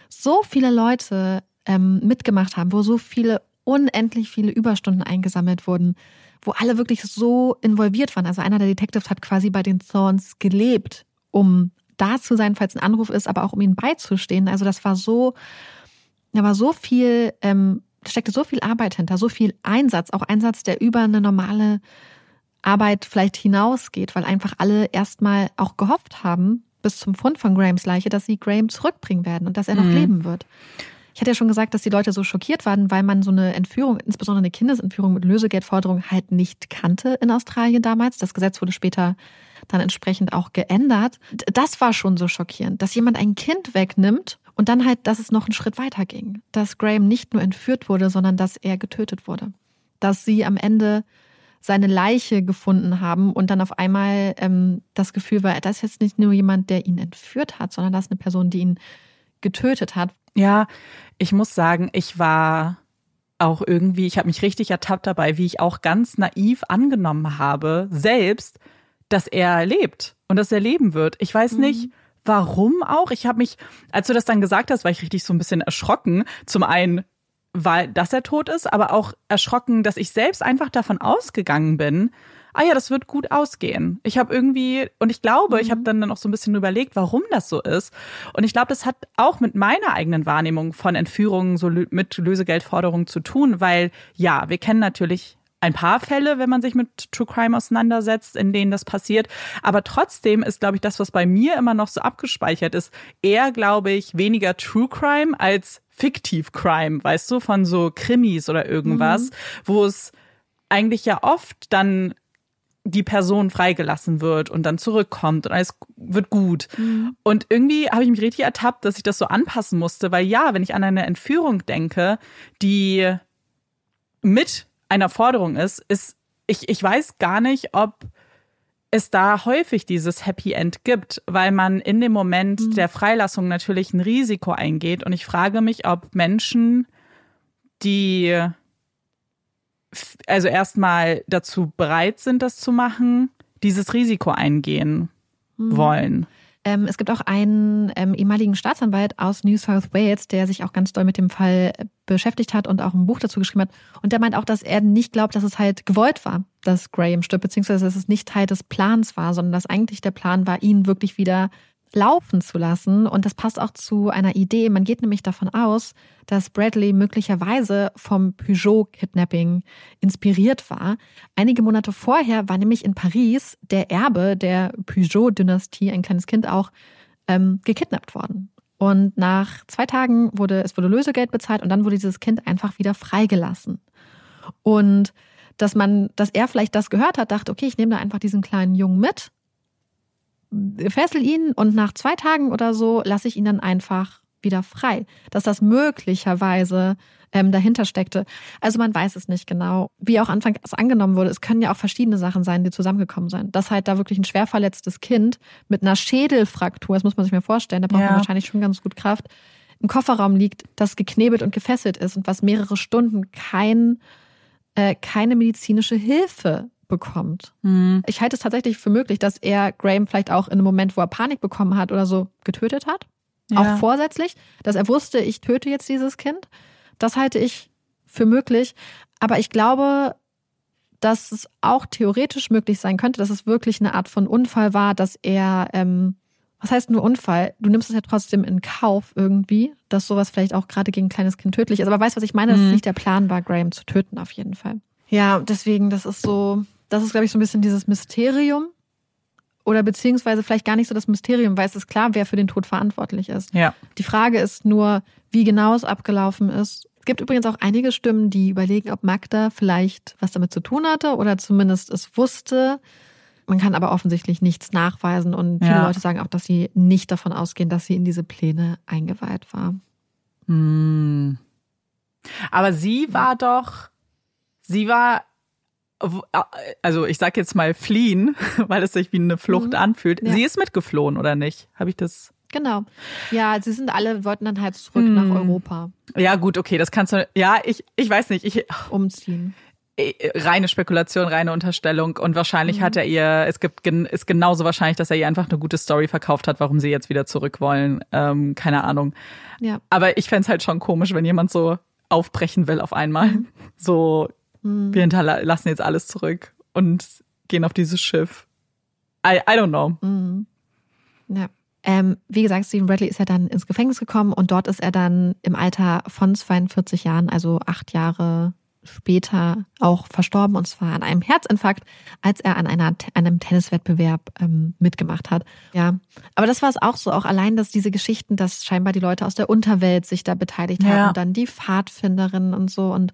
Speaker 2: so viele Leute ähm, mitgemacht haben, wo so viele unendlich viele Überstunden eingesammelt wurden, wo alle wirklich so involviert waren. Also einer der Detectives hat quasi bei den Thorns gelebt, um da zu sein, falls ein Anruf ist, aber auch um ihnen beizustehen. Also das war so, da war so viel ähm, steckte so viel Arbeit hinter, so viel Einsatz, auch Einsatz, der über eine normale Arbeit vielleicht hinausgeht, weil einfach alle erstmal auch gehofft haben, bis zum Fund von Grahams Leiche, dass sie Graham zurückbringen werden und dass er noch mhm. leben wird. Ich hatte ja schon gesagt, dass die Leute so schockiert waren, weil man so eine Entführung, insbesondere eine Kindesentführung mit Lösegeldforderung halt nicht kannte in Australien damals. Das Gesetz wurde später dann entsprechend auch geändert. Das war schon so schockierend, dass jemand ein Kind wegnimmt und dann halt, dass es noch einen Schritt weiter ging. Dass Graham nicht nur entführt wurde, sondern dass er getötet wurde. Dass sie am Ende seine Leiche gefunden haben und dann auf einmal ähm, das Gefühl war, das ist jetzt nicht nur jemand, der ihn entführt hat, sondern das ist eine Person, die ihn getötet hat.
Speaker 1: Ja, ich muss sagen, ich war auch irgendwie, ich habe mich richtig ertappt dabei, wie ich auch ganz naiv angenommen habe, selbst, dass er lebt und dass er leben wird. Ich weiß mhm. nicht, Warum auch? Ich habe mich, als du das dann gesagt hast, war ich richtig so ein bisschen erschrocken. Zum einen, weil, dass er tot ist, aber auch erschrocken, dass ich selbst einfach davon ausgegangen bin, ah ja, das wird gut ausgehen. Ich habe irgendwie, und ich glaube, mhm. ich habe dann noch so ein bisschen überlegt, warum das so ist. Und ich glaube, das hat auch mit meiner eigenen Wahrnehmung von Entführungen so mit Lösegeldforderungen zu tun, weil ja, wir kennen natürlich ein paar Fälle, wenn man sich mit True Crime auseinandersetzt, in denen das passiert. Aber trotzdem ist, glaube ich, das, was bei mir immer noch so abgespeichert ist, eher, glaube ich, weniger True Crime als Fiktiv Crime, weißt du, von so Krimis oder irgendwas, mhm. wo es eigentlich ja oft dann die Person freigelassen wird und dann zurückkommt und alles wird gut. Mhm. Und irgendwie habe ich mich richtig ertappt, dass ich das so anpassen musste, weil ja, wenn ich an eine Entführung denke, die mit einer Forderung ist, ist, ich, ich weiß gar nicht, ob es da häufig dieses Happy End gibt, weil man in dem Moment mhm. der Freilassung natürlich ein Risiko eingeht. Und ich frage mich, ob Menschen, die also erstmal dazu bereit sind, das zu machen, dieses Risiko eingehen mhm. wollen.
Speaker 2: Ähm, es gibt auch einen ähm, ehemaligen Staatsanwalt aus New South Wales, der sich auch ganz doll mit dem Fall beschäftigt hat und auch ein Buch dazu geschrieben hat. Und der meint auch, dass er nicht glaubt, dass es halt gewollt war, dass Graham stirbt, beziehungsweise dass es nicht Teil des Plans war, sondern dass eigentlich der Plan war, ihn wirklich wieder laufen zu lassen. Und das passt auch zu einer Idee. Man geht nämlich davon aus, dass Bradley möglicherweise vom Peugeot-Kidnapping inspiriert war. Einige Monate vorher war nämlich in Paris der Erbe der Peugeot-Dynastie, ein kleines Kind auch, ähm, gekidnappt worden. Und nach zwei Tagen wurde, es wurde Lösegeld bezahlt und dann wurde dieses Kind einfach wieder freigelassen. Und dass man, dass er vielleicht das gehört hat, dachte, okay, ich nehme da einfach diesen kleinen Jungen mit fessel ihn und nach zwei Tagen oder so lasse ich ihn dann einfach wieder frei. Dass das möglicherweise ähm, dahinter steckte. Also man weiß es nicht genau. Wie auch anfangs angenommen wurde, es können ja auch verschiedene Sachen sein, die zusammengekommen sind. Dass halt da wirklich ein schwer verletztes Kind mit einer Schädelfraktur, das muss man sich mir vorstellen, da braucht ja. man wahrscheinlich schon ganz gut Kraft, im Kofferraum liegt, das geknebelt und gefesselt ist und was mehrere Stunden kein, äh, keine medizinische Hilfe bekommt. Mhm. Ich halte es tatsächlich für möglich, dass er Graham vielleicht auch in einem Moment, wo er Panik bekommen hat oder so, getötet hat. Ja. Auch vorsätzlich, dass er wusste, ich töte jetzt dieses Kind. Das halte ich für möglich. Aber ich glaube, dass es auch theoretisch möglich sein könnte, dass es wirklich eine Art von Unfall war, dass er, ähm, was heißt nur Unfall? Du nimmst es ja trotzdem in Kauf irgendwie, dass sowas vielleicht auch gerade gegen ein kleines Kind tödlich ist. Aber weißt du, was ich meine? Mhm. Dass es nicht der Plan war, Graham zu töten, auf jeden Fall. Ja, deswegen, das ist so, das ist, glaube ich, so ein bisschen dieses Mysterium. Oder beziehungsweise vielleicht gar nicht so das Mysterium, weil es ist klar, wer für den Tod verantwortlich ist.
Speaker 1: Ja.
Speaker 2: Die Frage ist nur, wie genau es abgelaufen ist. Es gibt übrigens auch einige Stimmen, die überlegen, ob Magda vielleicht was damit zu tun hatte oder zumindest es wusste. Man kann aber offensichtlich nichts nachweisen und viele ja. Leute sagen auch, dass sie nicht davon ausgehen, dass sie in diese Pläne eingeweiht war.
Speaker 1: Hm. Aber sie war doch, sie war also ich sag jetzt mal fliehen, weil es sich wie eine Flucht mhm. anfühlt. Ja. Sie ist mitgeflohen, oder nicht? Habe ich das?
Speaker 2: Genau. Ja, sie sind alle, wollten dann halt zurück hm. nach Europa.
Speaker 1: Ja, gut, okay, das kannst du, ja, ich, ich weiß nicht, ich.
Speaker 2: Umziehen.
Speaker 1: Reine Spekulation, reine Unterstellung und wahrscheinlich mhm. hat er ihr, es gibt, ist genauso wahrscheinlich, dass er ihr einfach eine gute Story verkauft hat, warum sie jetzt wieder zurück wollen. Ähm, keine Ahnung.
Speaker 2: Ja.
Speaker 1: Aber ich fände halt schon komisch, wenn jemand so aufbrechen will auf einmal. Mhm. So, Mhm. Wir hinterlassen jetzt alles zurück und gehen auf dieses Schiff. I, I don't know.
Speaker 2: Mhm. Ja. Ähm, wie gesagt, Stephen Bradley ist ja dann ins Gefängnis gekommen und dort ist er dann im Alter von 42 Jahren, also acht Jahre später, auch verstorben und zwar an einem Herzinfarkt, als er an einer, einem Tenniswettbewerb ähm, mitgemacht hat. Ja, aber das war es auch so, auch allein, dass diese Geschichten, dass scheinbar die Leute aus der Unterwelt sich da beteiligt ja. haben, dann die Pfadfinderinnen und so und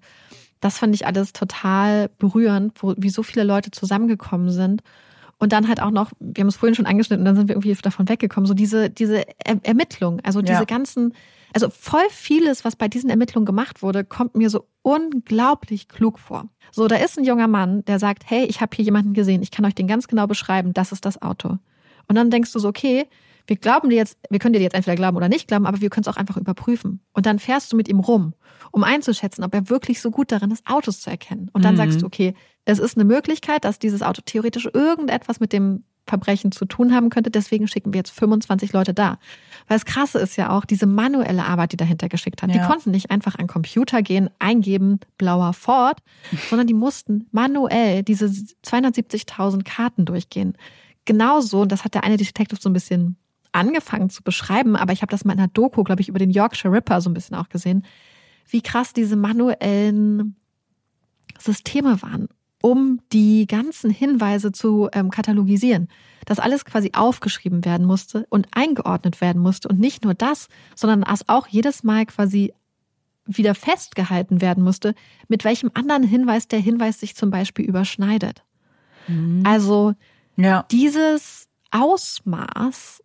Speaker 2: das fand ich alles total berührend, wo, wie so viele Leute zusammengekommen sind. Und dann halt auch noch, wir haben es vorhin schon angeschnitten, dann sind wir irgendwie davon weggekommen, so diese, diese er Ermittlungen, also diese ja. ganzen, also voll vieles, was bei diesen Ermittlungen gemacht wurde, kommt mir so unglaublich klug vor. So, da ist ein junger Mann, der sagt, hey, ich habe hier jemanden gesehen, ich kann euch den ganz genau beschreiben, das ist das Auto. Und dann denkst du so, okay, wir glauben dir jetzt, wir können dir jetzt entweder glauben oder nicht glauben, aber wir können es auch einfach überprüfen. Und dann fährst du mit ihm rum, um einzuschätzen, ob er wirklich so gut darin ist, Autos zu erkennen. Und dann mhm. sagst du, okay, es ist eine Möglichkeit, dass dieses Auto theoretisch irgendetwas mit dem Verbrechen zu tun haben könnte. Deswegen schicken wir jetzt 25 Leute da. Weil das Krasse ist ja auch diese manuelle Arbeit, die dahinter geschickt hat. Ja. Die konnten nicht einfach an Computer gehen, eingeben, blauer Ford, sondern die mussten manuell diese 270.000 Karten durchgehen. Genauso, und das hat der eine Detective so ein bisschen angefangen zu beschreiben, aber ich habe das mal in einer Doku, glaube ich, über den Yorkshire Ripper so ein bisschen auch gesehen, wie krass diese manuellen Systeme waren, um die ganzen Hinweise zu ähm, katalogisieren. Dass alles quasi aufgeschrieben werden musste und eingeordnet werden musste. Und nicht nur das, sondern dass auch jedes Mal quasi wieder festgehalten werden musste, mit welchem anderen Hinweis der Hinweis sich zum Beispiel überschneidet. Mhm. Also ja. dieses Ausmaß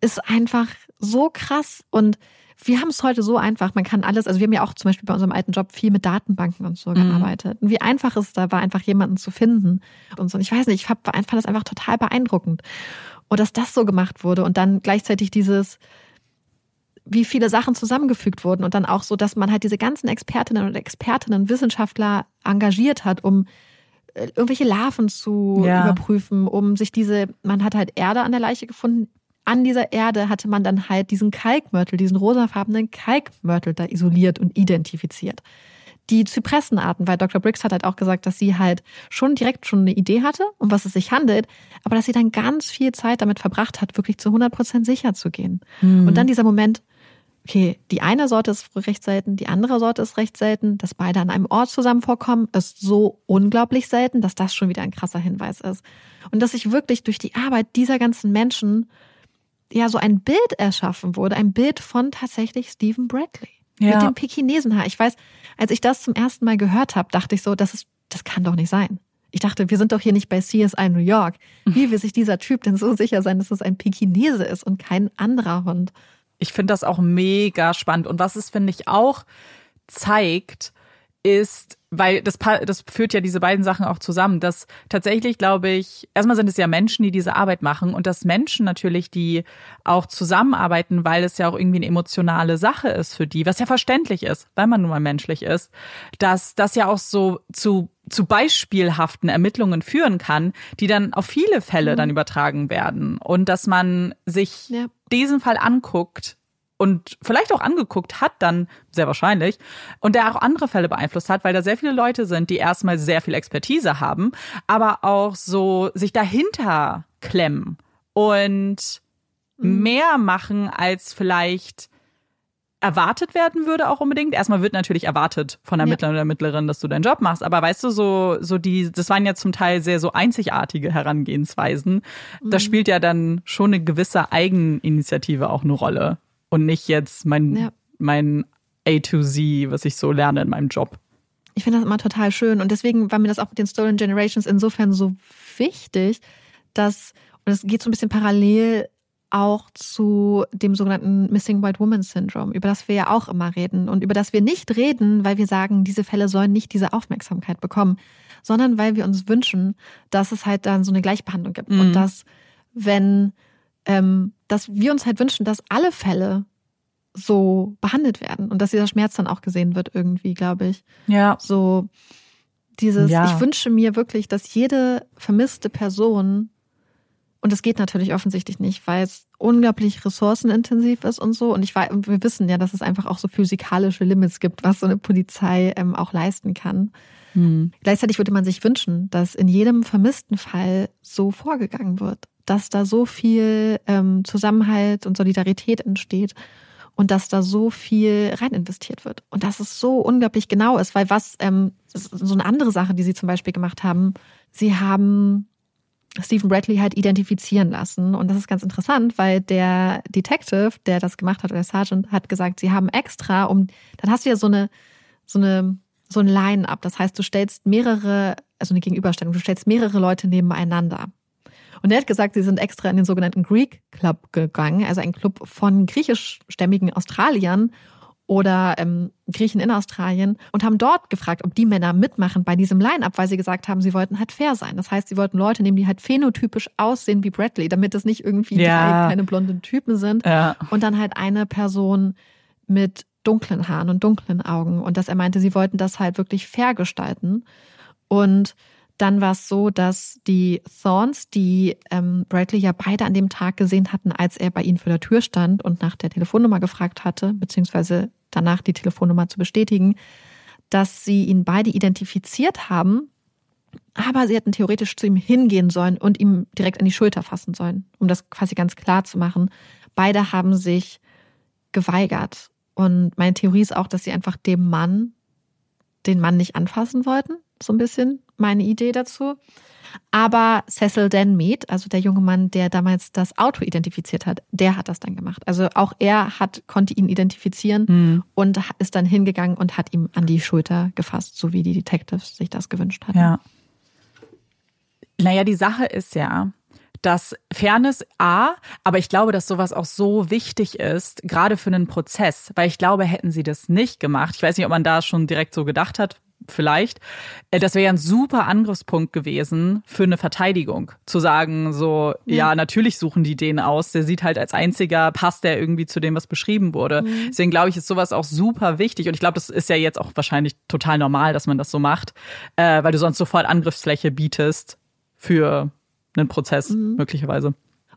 Speaker 2: ist einfach so krass und wir haben es heute so einfach. Man kann alles, also wir haben ja auch zum Beispiel bei unserem alten Job viel mit Datenbanken und so mhm. gearbeitet. Und wie einfach es da war, einfach jemanden zu finden und so. Und ich weiß nicht, ich fand, fand das einfach total beeindruckend. Und dass das so gemacht wurde und dann gleichzeitig dieses, wie viele Sachen zusammengefügt wurden und dann auch so, dass man halt diese ganzen Expertinnen und Expertinnen, Wissenschaftler engagiert hat, um äh, irgendwelche Larven zu ja. überprüfen, um sich diese, man hat halt Erde an der Leiche gefunden, an dieser Erde hatte man dann halt diesen Kalkmörtel, diesen rosafarbenen Kalkmörtel da isoliert und identifiziert. Die Zypressenarten, weil Dr. Briggs hat halt auch gesagt, dass sie halt schon direkt schon eine Idee hatte, um was es sich handelt, aber dass sie dann ganz viel Zeit damit verbracht hat, wirklich zu 100 Prozent sicher zu gehen. Mhm. Und dann dieser Moment, okay, die eine Sorte ist recht selten, die andere Sorte ist recht selten, dass beide an einem Ort zusammen vorkommen, ist so unglaublich selten, dass das schon wieder ein krasser Hinweis ist. Und dass sich wirklich durch die Arbeit dieser ganzen Menschen ja so ein Bild erschaffen wurde, ein Bild von tatsächlich Stephen Bradley. Ja. Mit dem Pekinesenhaar. Ich weiß, als ich das zum ersten Mal gehört habe, dachte ich so, das ist, das kann doch nicht sein. Ich dachte, wir sind doch hier nicht bei CSI New York. Wie will sich dieser Typ denn so sicher sein, dass es ein Pekinese ist und kein anderer Hund?
Speaker 1: Ich finde das auch mega spannend. Und was es, finde ich, auch zeigt, ist, weil das, das führt ja diese beiden Sachen auch zusammen, dass tatsächlich, glaube ich, erstmal sind es ja Menschen, die diese Arbeit machen und dass Menschen natürlich, die auch zusammenarbeiten, weil es ja auch irgendwie eine emotionale Sache ist für die, was ja verständlich ist, weil man nun mal menschlich ist, dass das ja auch so zu zu beispielhaften Ermittlungen führen kann, die dann auf viele Fälle mhm. dann übertragen werden und dass man sich ja. diesen Fall anguckt und vielleicht auch angeguckt hat dann sehr wahrscheinlich und der auch andere Fälle beeinflusst hat, weil da sehr viele Leute sind, die erstmal sehr viel Expertise haben, aber auch so sich dahinter klemmen und mhm. mehr machen als vielleicht erwartet werden würde auch unbedingt. Erstmal wird natürlich erwartet von der Ermittler ja. oder Ermittlerin, dass du deinen Job machst. Aber weißt du, so, so die, das waren ja zum Teil sehr so einzigartige Herangehensweisen. Mhm. Da spielt ja dann schon eine gewisse Eigeninitiative auch eine Rolle. Und nicht jetzt mein, ja. mein A to Z, was ich so lerne in meinem Job.
Speaker 2: Ich finde das immer total schön. Und deswegen war mir das auch mit den Stolen Generations insofern so wichtig, dass, und es geht so ein bisschen parallel auch zu dem sogenannten Missing White Woman Syndrome, über das wir ja auch immer reden und über das wir nicht reden, weil wir sagen, diese Fälle sollen nicht diese Aufmerksamkeit bekommen, sondern weil wir uns wünschen, dass es halt dann so eine Gleichbehandlung gibt mhm. und dass, wenn, ähm, dass wir uns halt wünschen, dass alle Fälle so behandelt werden und dass dieser Schmerz dann auch gesehen wird irgendwie, glaube ich.
Speaker 1: Ja.
Speaker 2: So dieses, ja. ich wünsche mir wirklich, dass jede vermisste Person und es geht natürlich offensichtlich nicht, weil es unglaublich ressourcenintensiv ist und so. Und ich war, wir wissen ja, dass es einfach auch so physikalische Limits gibt, was so eine Polizei ähm, auch leisten kann. Mhm. Gleichzeitig würde man sich wünschen, dass in jedem vermissten Fall so vorgegangen wird, dass da so viel ähm, Zusammenhalt und Solidarität entsteht und dass da so viel rein investiert wird. Und dass es so unglaublich genau ist, weil was, ähm, so eine andere Sache, die sie zum Beispiel gemacht haben, sie haben Stephen Bradley halt identifizieren lassen. Und das ist ganz interessant, weil der Detective, der das gemacht hat, oder der Sergeant, hat gesagt, sie haben extra, um, dann hast du ja so eine, so eine, so ein Line-up. Das heißt, du stellst mehrere, also eine Gegenüberstellung, du stellst mehrere Leute nebeneinander. Und er hat gesagt, sie sind extra in den sogenannten Greek Club gegangen, also ein Club von griechischstämmigen Australiern oder ähm, Griechen in Australien und haben dort gefragt, ob die Männer mitmachen bei diesem Line-Up, weil sie gesagt haben, sie wollten halt fair sein. Das heißt, sie wollten Leute nehmen, die halt phänotypisch aussehen wie Bradley, damit es nicht irgendwie ja. drei kleine blonde Typen sind. Ja. Und dann halt eine Person mit dunklen Haaren und dunklen Augen. Und dass er meinte, sie wollten das halt wirklich fair gestalten. Und dann war es so, dass die Thorns, die ähm, Bradley ja beide an dem Tag gesehen hatten, als er bei ihnen vor der Tür stand und nach der Telefonnummer gefragt hatte, beziehungsweise danach die Telefonnummer zu bestätigen, dass sie ihn beide identifiziert haben, aber sie hätten theoretisch zu ihm hingehen sollen und ihm direkt an die Schulter fassen sollen, um das quasi ganz klar zu machen. Beide haben sich geweigert. Und meine Theorie ist auch, dass sie einfach dem Mann, den Mann nicht anfassen wollten, so ein bisschen meine Idee dazu. Aber Cecil Dan Mead, also der junge Mann, der damals das Auto identifiziert hat, der hat das dann gemacht. Also auch er hat, konnte ihn identifizieren mhm. und ist dann hingegangen und hat ihm an die Schulter gefasst, so wie die Detectives sich das gewünscht hatten.
Speaker 1: Ja. Naja, die Sache ist ja, dass Fairness A, aber ich glaube, dass sowas auch so wichtig ist, gerade für einen Prozess, weil ich glaube, hätten sie das nicht gemacht, ich weiß nicht, ob man da schon direkt so gedacht hat, vielleicht. Äh, das wäre ja ein super Angriffspunkt gewesen für eine Verteidigung. Zu sagen, so, ja. ja, natürlich suchen die den aus. Der sieht halt als einziger, passt der irgendwie zu dem, was beschrieben wurde. Mhm. Deswegen glaube ich, ist sowas auch super wichtig. Und ich glaube, das ist ja jetzt auch wahrscheinlich total normal, dass man das so macht, äh, weil du sonst sofort Angriffsfläche bietest für einen Prozess, mhm. möglicherweise.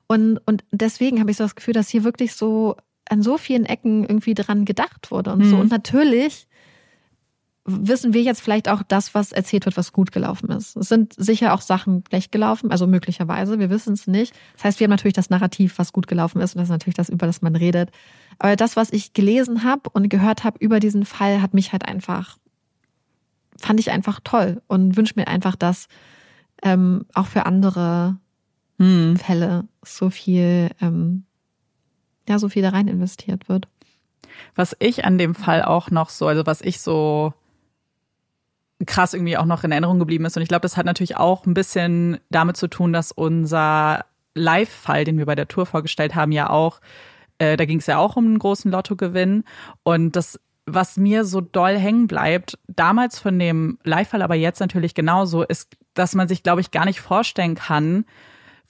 Speaker 2: Und, und deswegen habe ich so das Gefühl, dass hier wirklich so an so vielen Ecken irgendwie dran gedacht wurde und mhm. so. Und natürlich wissen wir jetzt vielleicht auch das, was erzählt wird, was gut gelaufen ist. Es sind sicher auch Sachen schlecht gelaufen, also möglicherweise, wir wissen es nicht. Das heißt, wir haben natürlich das Narrativ, was gut gelaufen ist und das ist natürlich das, über das man redet. Aber das, was ich gelesen habe und gehört habe über diesen Fall, hat mich halt einfach, fand ich einfach toll und wünsche mir einfach, dass ähm, auch für andere hm. Fälle so viel, ähm, ja, so viel da rein investiert wird.
Speaker 1: Was ich an dem Fall auch noch so, also was ich so krass irgendwie auch noch in Erinnerung geblieben ist. Und ich glaube, das hat natürlich auch ein bisschen damit zu tun, dass unser Live-Fall, den wir bei der Tour vorgestellt haben, ja auch, äh, da ging es ja auch um einen großen Lottogewinn. Und das, was mir so doll hängen bleibt, damals von dem Live-Fall, aber jetzt natürlich genauso, ist, dass man sich, glaube ich, gar nicht vorstellen kann,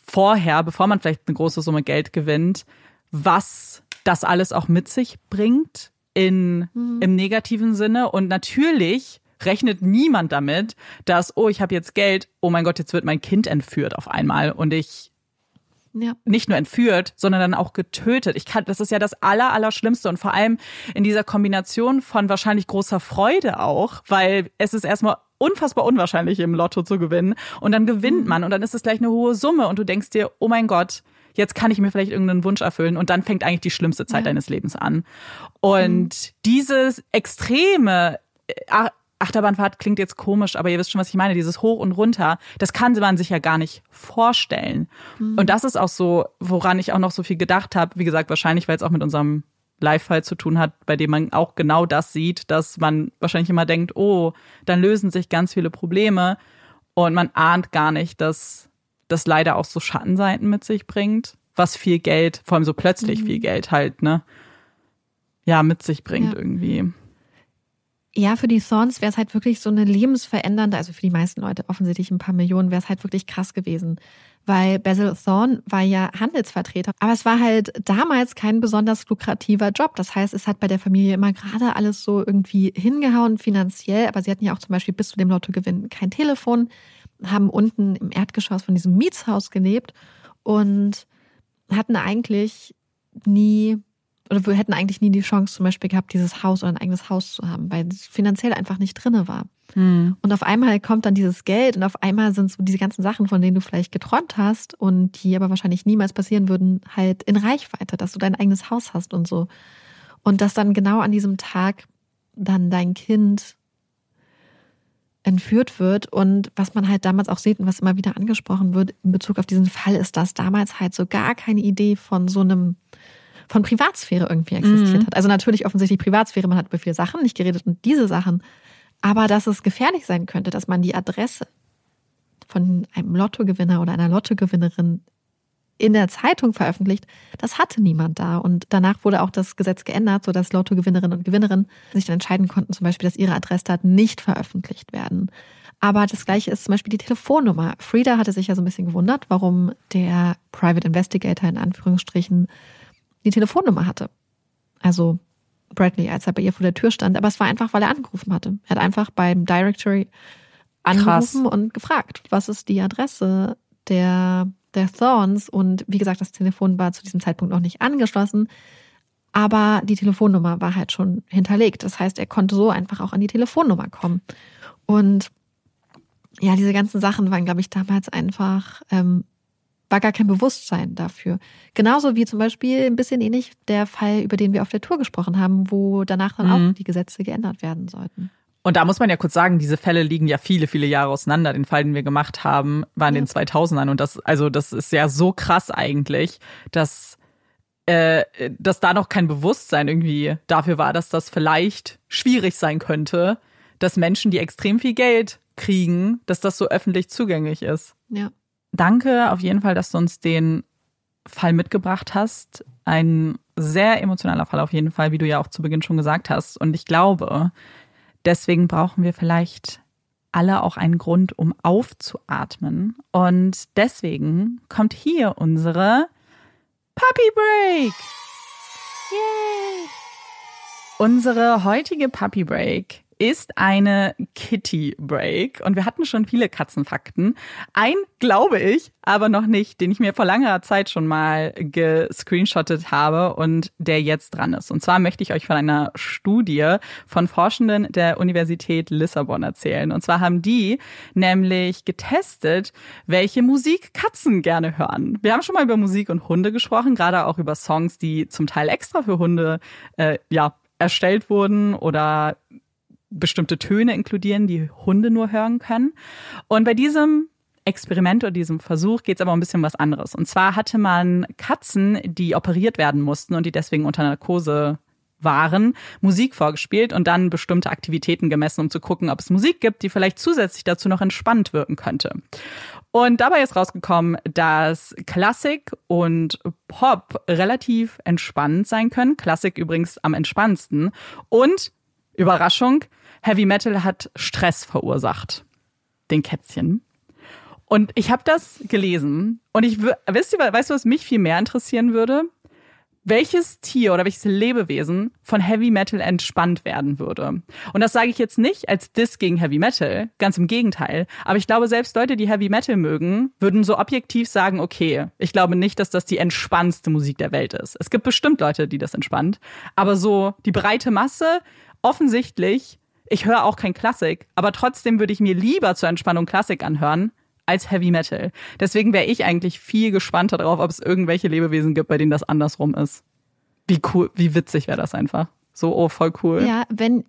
Speaker 1: vorher, bevor man vielleicht eine große Summe Geld gewinnt, was das alles auch mit sich bringt in, mhm. im negativen Sinne. Und natürlich rechnet niemand damit, dass, oh, ich habe jetzt Geld, oh mein Gott, jetzt wird mein Kind entführt auf einmal und ich ja. nicht nur entführt, sondern dann auch getötet. Ich kann, das ist ja das aller, aller Schlimmste und vor allem in dieser Kombination von wahrscheinlich großer Freude auch, weil es ist erstmal unfassbar unwahrscheinlich im Lotto zu gewinnen und dann gewinnt mhm. man und dann ist es gleich eine hohe Summe und du denkst dir, oh mein Gott, jetzt kann ich mir vielleicht irgendeinen Wunsch erfüllen und dann fängt eigentlich die schlimmste Zeit ja. deines Lebens an. Und mhm. dieses extreme äh, Achterbahnfahrt klingt jetzt komisch, aber ihr wisst schon, was ich meine, dieses Hoch und Runter, das kann man sich ja gar nicht vorstellen. Mhm. Und das ist auch so, woran ich auch noch so viel gedacht habe. Wie gesagt, wahrscheinlich, weil es auch mit unserem Live-Fall zu tun hat, bei dem man auch genau das sieht, dass man wahrscheinlich immer denkt, oh, dann lösen sich ganz viele Probleme und man ahnt gar nicht, dass das leider auch so Schattenseiten mit sich bringt, was viel Geld, vor allem so plötzlich mhm. viel Geld halt, ne, ja, mit sich bringt ja. irgendwie.
Speaker 2: Ja, für die Thorns wäre es halt wirklich so eine lebensverändernde, also für die meisten Leute offensichtlich ein paar Millionen, wäre es halt wirklich krass gewesen. Weil Basil Thorn war ja Handelsvertreter, aber es war halt damals kein besonders lukrativer Job. Das heißt, es hat bei der Familie immer gerade alles so irgendwie hingehauen finanziell, aber sie hatten ja auch zum Beispiel bis zu dem Lottogewinn kein Telefon, haben unten im Erdgeschoss von diesem Mietshaus gelebt und hatten eigentlich nie oder wir hätten eigentlich nie die Chance zum Beispiel gehabt, dieses Haus oder ein eigenes Haus zu haben, weil es finanziell einfach nicht drinne war. Mhm. Und auf einmal kommt dann dieses Geld und auf einmal sind so diese ganzen Sachen, von denen du vielleicht geträumt hast und die aber wahrscheinlich niemals passieren würden, halt in Reichweite, dass du dein eigenes Haus hast und so. Und dass dann genau an diesem Tag dann dein Kind entführt wird und was man halt damals auch sieht und was immer wieder angesprochen wird in Bezug auf diesen Fall ist, dass damals halt so gar keine Idee von so einem von Privatsphäre irgendwie existiert mhm. hat. Also natürlich offensichtlich Privatsphäre, man hat über viele Sachen nicht geredet und diese Sachen, aber dass es gefährlich sein könnte, dass man die Adresse von einem Lottogewinner oder einer Lottogewinnerin in der Zeitung veröffentlicht, das hatte niemand da. Und danach wurde auch das Gesetz geändert, sodass Lottogewinnerinnen und Gewinnerinnen sich dann entscheiden konnten, zum Beispiel, dass ihre Adressdaten nicht veröffentlicht werden. Aber das gleiche ist zum Beispiel die Telefonnummer. Frieda hatte sich ja so ein bisschen gewundert, warum der Private Investigator in Anführungsstrichen die Telefonnummer hatte. Also Bradley, als er bei ihr vor der Tür stand. Aber es war einfach, weil er angerufen hatte. Er hat einfach beim Directory angerufen Krass. und gefragt, was ist die Adresse der, der Thorns? Und wie gesagt, das Telefon war zu diesem Zeitpunkt noch nicht angeschlossen. Aber die Telefonnummer war halt schon hinterlegt. Das heißt, er konnte so einfach auch an die Telefonnummer kommen. Und ja, diese ganzen Sachen waren, glaube ich, damals einfach ähm, war gar kein Bewusstsein dafür. Genauso wie zum Beispiel ein bisschen ähnlich der Fall, über den wir auf der Tour gesprochen haben, wo danach dann mhm. auch die Gesetze geändert werden sollten.
Speaker 1: Und da muss man ja kurz sagen, diese Fälle liegen ja viele, viele Jahre auseinander. Den Fall, den wir gemacht haben, war in ja. den 2000ern. Und das, also das ist ja so krass eigentlich, dass, äh, dass da noch kein Bewusstsein irgendwie dafür war, dass das vielleicht schwierig sein könnte, dass Menschen, die extrem viel Geld kriegen, dass das so öffentlich zugänglich ist.
Speaker 2: Ja
Speaker 1: danke auf jeden Fall, dass du uns den Fall mitgebracht hast. Ein sehr emotionaler Fall auf jeden Fall, wie du ja auch zu Beginn schon gesagt hast. Und ich glaube, deswegen brauchen wir vielleicht alle auch einen Grund, um aufzuatmen. Und deswegen kommt hier unsere Puppy Break. Yay! Unsere heutige Puppy Break ist eine Kitty Break und wir hatten schon viele Katzenfakten. Ein, glaube ich, aber noch nicht, den ich mir vor langer Zeit schon mal gescreenshottet habe und der jetzt dran ist. Und zwar möchte ich euch von einer Studie von Forschenden der Universität Lissabon erzählen. Und zwar haben die nämlich getestet, welche Musik Katzen gerne hören. Wir haben schon mal über Musik und Hunde gesprochen, gerade auch über Songs, die zum Teil extra für Hunde äh, ja erstellt wurden oder bestimmte Töne inkludieren, die Hunde nur hören können. Und bei diesem Experiment oder diesem Versuch geht es aber um ein bisschen was anderes. Und zwar hatte man Katzen, die operiert werden mussten und die deswegen unter Narkose waren, Musik vorgespielt und dann bestimmte Aktivitäten gemessen, um zu gucken, ob es Musik gibt, die vielleicht zusätzlich dazu noch entspannt wirken könnte. Und dabei ist rausgekommen, dass Klassik und Pop relativ entspannt sein können. Klassik übrigens am entspannendsten. Und Überraschung, Heavy Metal hat Stress verursacht. Den Kätzchen. Und ich habe das gelesen und ich wisst ihr, weißt du, was mich viel mehr interessieren würde? welches Tier oder welches Lebewesen von Heavy Metal entspannt werden würde. Und das sage ich jetzt nicht als Diss gegen Heavy Metal, ganz im Gegenteil. Aber ich glaube, selbst Leute, die Heavy Metal mögen, würden so objektiv sagen, okay, ich glaube nicht, dass das die entspannendste Musik der Welt ist. Es gibt bestimmt Leute, die das entspannt. Aber so die breite Masse, offensichtlich, ich höre auch kein Klassik, aber trotzdem würde ich mir lieber zur Entspannung Klassik anhören, als Heavy Metal. Deswegen wäre ich eigentlich viel gespannter darauf, ob es irgendwelche Lebewesen gibt, bei denen das andersrum ist. Wie cool, wie witzig wäre das einfach. So, oh, voll cool.
Speaker 2: Ja, wenn,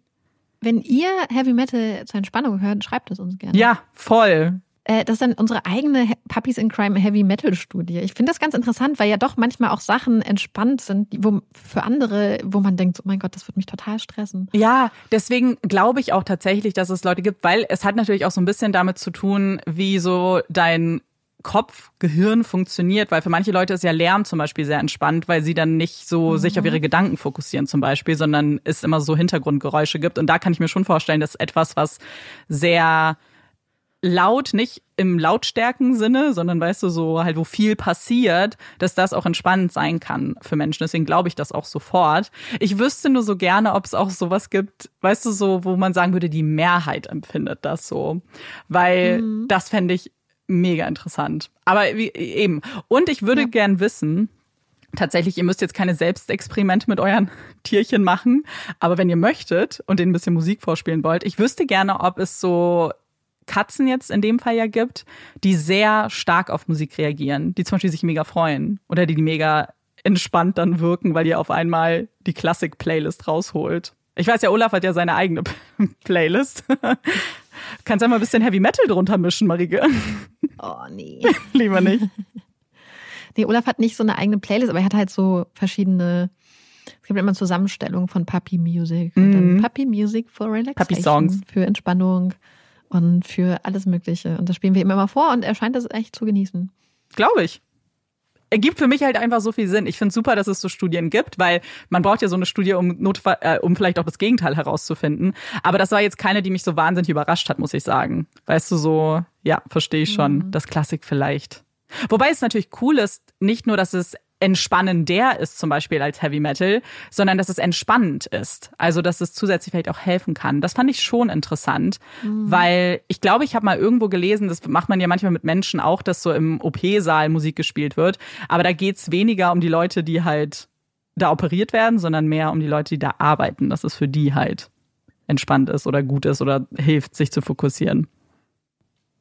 Speaker 2: wenn ihr Heavy Metal zur Entspannung hört, schreibt es uns gerne.
Speaker 1: Ja, voll.
Speaker 2: Äh, das ist dann unsere eigene Puppies in Crime Heavy Metal Studie. Ich finde das ganz interessant, weil ja doch manchmal auch Sachen entspannt sind, wo für andere, wo man denkt, oh mein Gott, das wird mich total stressen.
Speaker 1: Ja, deswegen glaube ich auch tatsächlich, dass es Leute gibt, weil es hat natürlich auch so ein bisschen damit zu tun, wie so dein Kopf, Gehirn funktioniert, weil für manche Leute ist ja Lärm zum Beispiel sehr entspannt, weil sie dann nicht so mhm. sich auf ihre Gedanken fokussieren zum Beispiel, sondern es immer so Hintergrundgeräusche gibt. Und da kann ich mir schon vorstellen, dass etwas, was sehr laut, nicht im lautstärken Sinne, sondern weißt du, so halt, wo viel passiert, dass das auch entspannend sein kann für Menschen. Deswegen glaube ich das auch sofort. Ich wüsste nur so gerne, ob es auch sowas gibt, weißt du, so, wo man sagen würde, die Mehrheit empfindet das so. Weil mhm. das fände ich mega interessant. Aber wie, eben. Und ich würde ja. gern wissen, Tatsächlich, ihr müsst jetzt keine Selbstexperimente mit euren Tierchen machen, aber wenn ihr möchtet und denen ein bisschen Musik vorspielen wollt, ich wüsste gerne, ob es so Katzen jetzt in dem Fall ja gibt, die sehr stark auf Musik reagieren, die zum Beispiel sich mega freuen oder die, die mega entspannt dann wirken, weil ihr auf einmal die Klassik-Playlist rausholt. Ich weiß ja, Olaf hat ja seine eigene Playlist. Kannst ja mal ein bisschen Heavy Metal drunter mischen, Marike.
Speaker 2: Oh, nee.
Speaker 1: Lieber nicht.
Speaker 2: Nee, Olaf hat nicht so eine eigene Playlist, aber er hat halt so verschiedene, es gibt immer Zusammenstellungen von Puppy Music. Mhm. Puppy Music for Relaxation.
Speaker 1: Puppy Songs.
Speaker 2: Für Entspannung und für alles Mögliche. Und das spielen wir ihm immer vor und er scheint das echt zu genießen.
Speaker 1: Glaube ich. Ergibt für mich halt einfach so viel Sinn. Ich finde super, dass es so Studien gibt, weil man braucht ja so eine Studie, um, Notfall, äh, um vielleicht auch das Gegenteil herauszufinden. Aber das war jetzt keine, die mich so wahnsinnig überrascht hat, muss ich sagen. Weißt du, so, ja, verstehe ich schon. Mhm. Das Klassik vielleicht. Wobei es natürlich cool ist, nicht nur, dass es entspannender ist, zum Beispiel als Heavy Metal, sondern dass es entspannend ist. Also, dass es zusätzlich vielleicht auch helfen kann. Das fand ich schon interessant, mhm. weil ich glaube, ich habe mal irgendwo gelesen, das macht man ja manchmal mit Menschen auch, dass so im OP-Saal Musik gespielt wird. Aber da geht's weniger um die Leute, die halt da operiert werden, sondern mehr um die Leute, die da arbeiten, dass es für die halt entspannt ist oder gut ist oder hilft, sich zu fokussieren.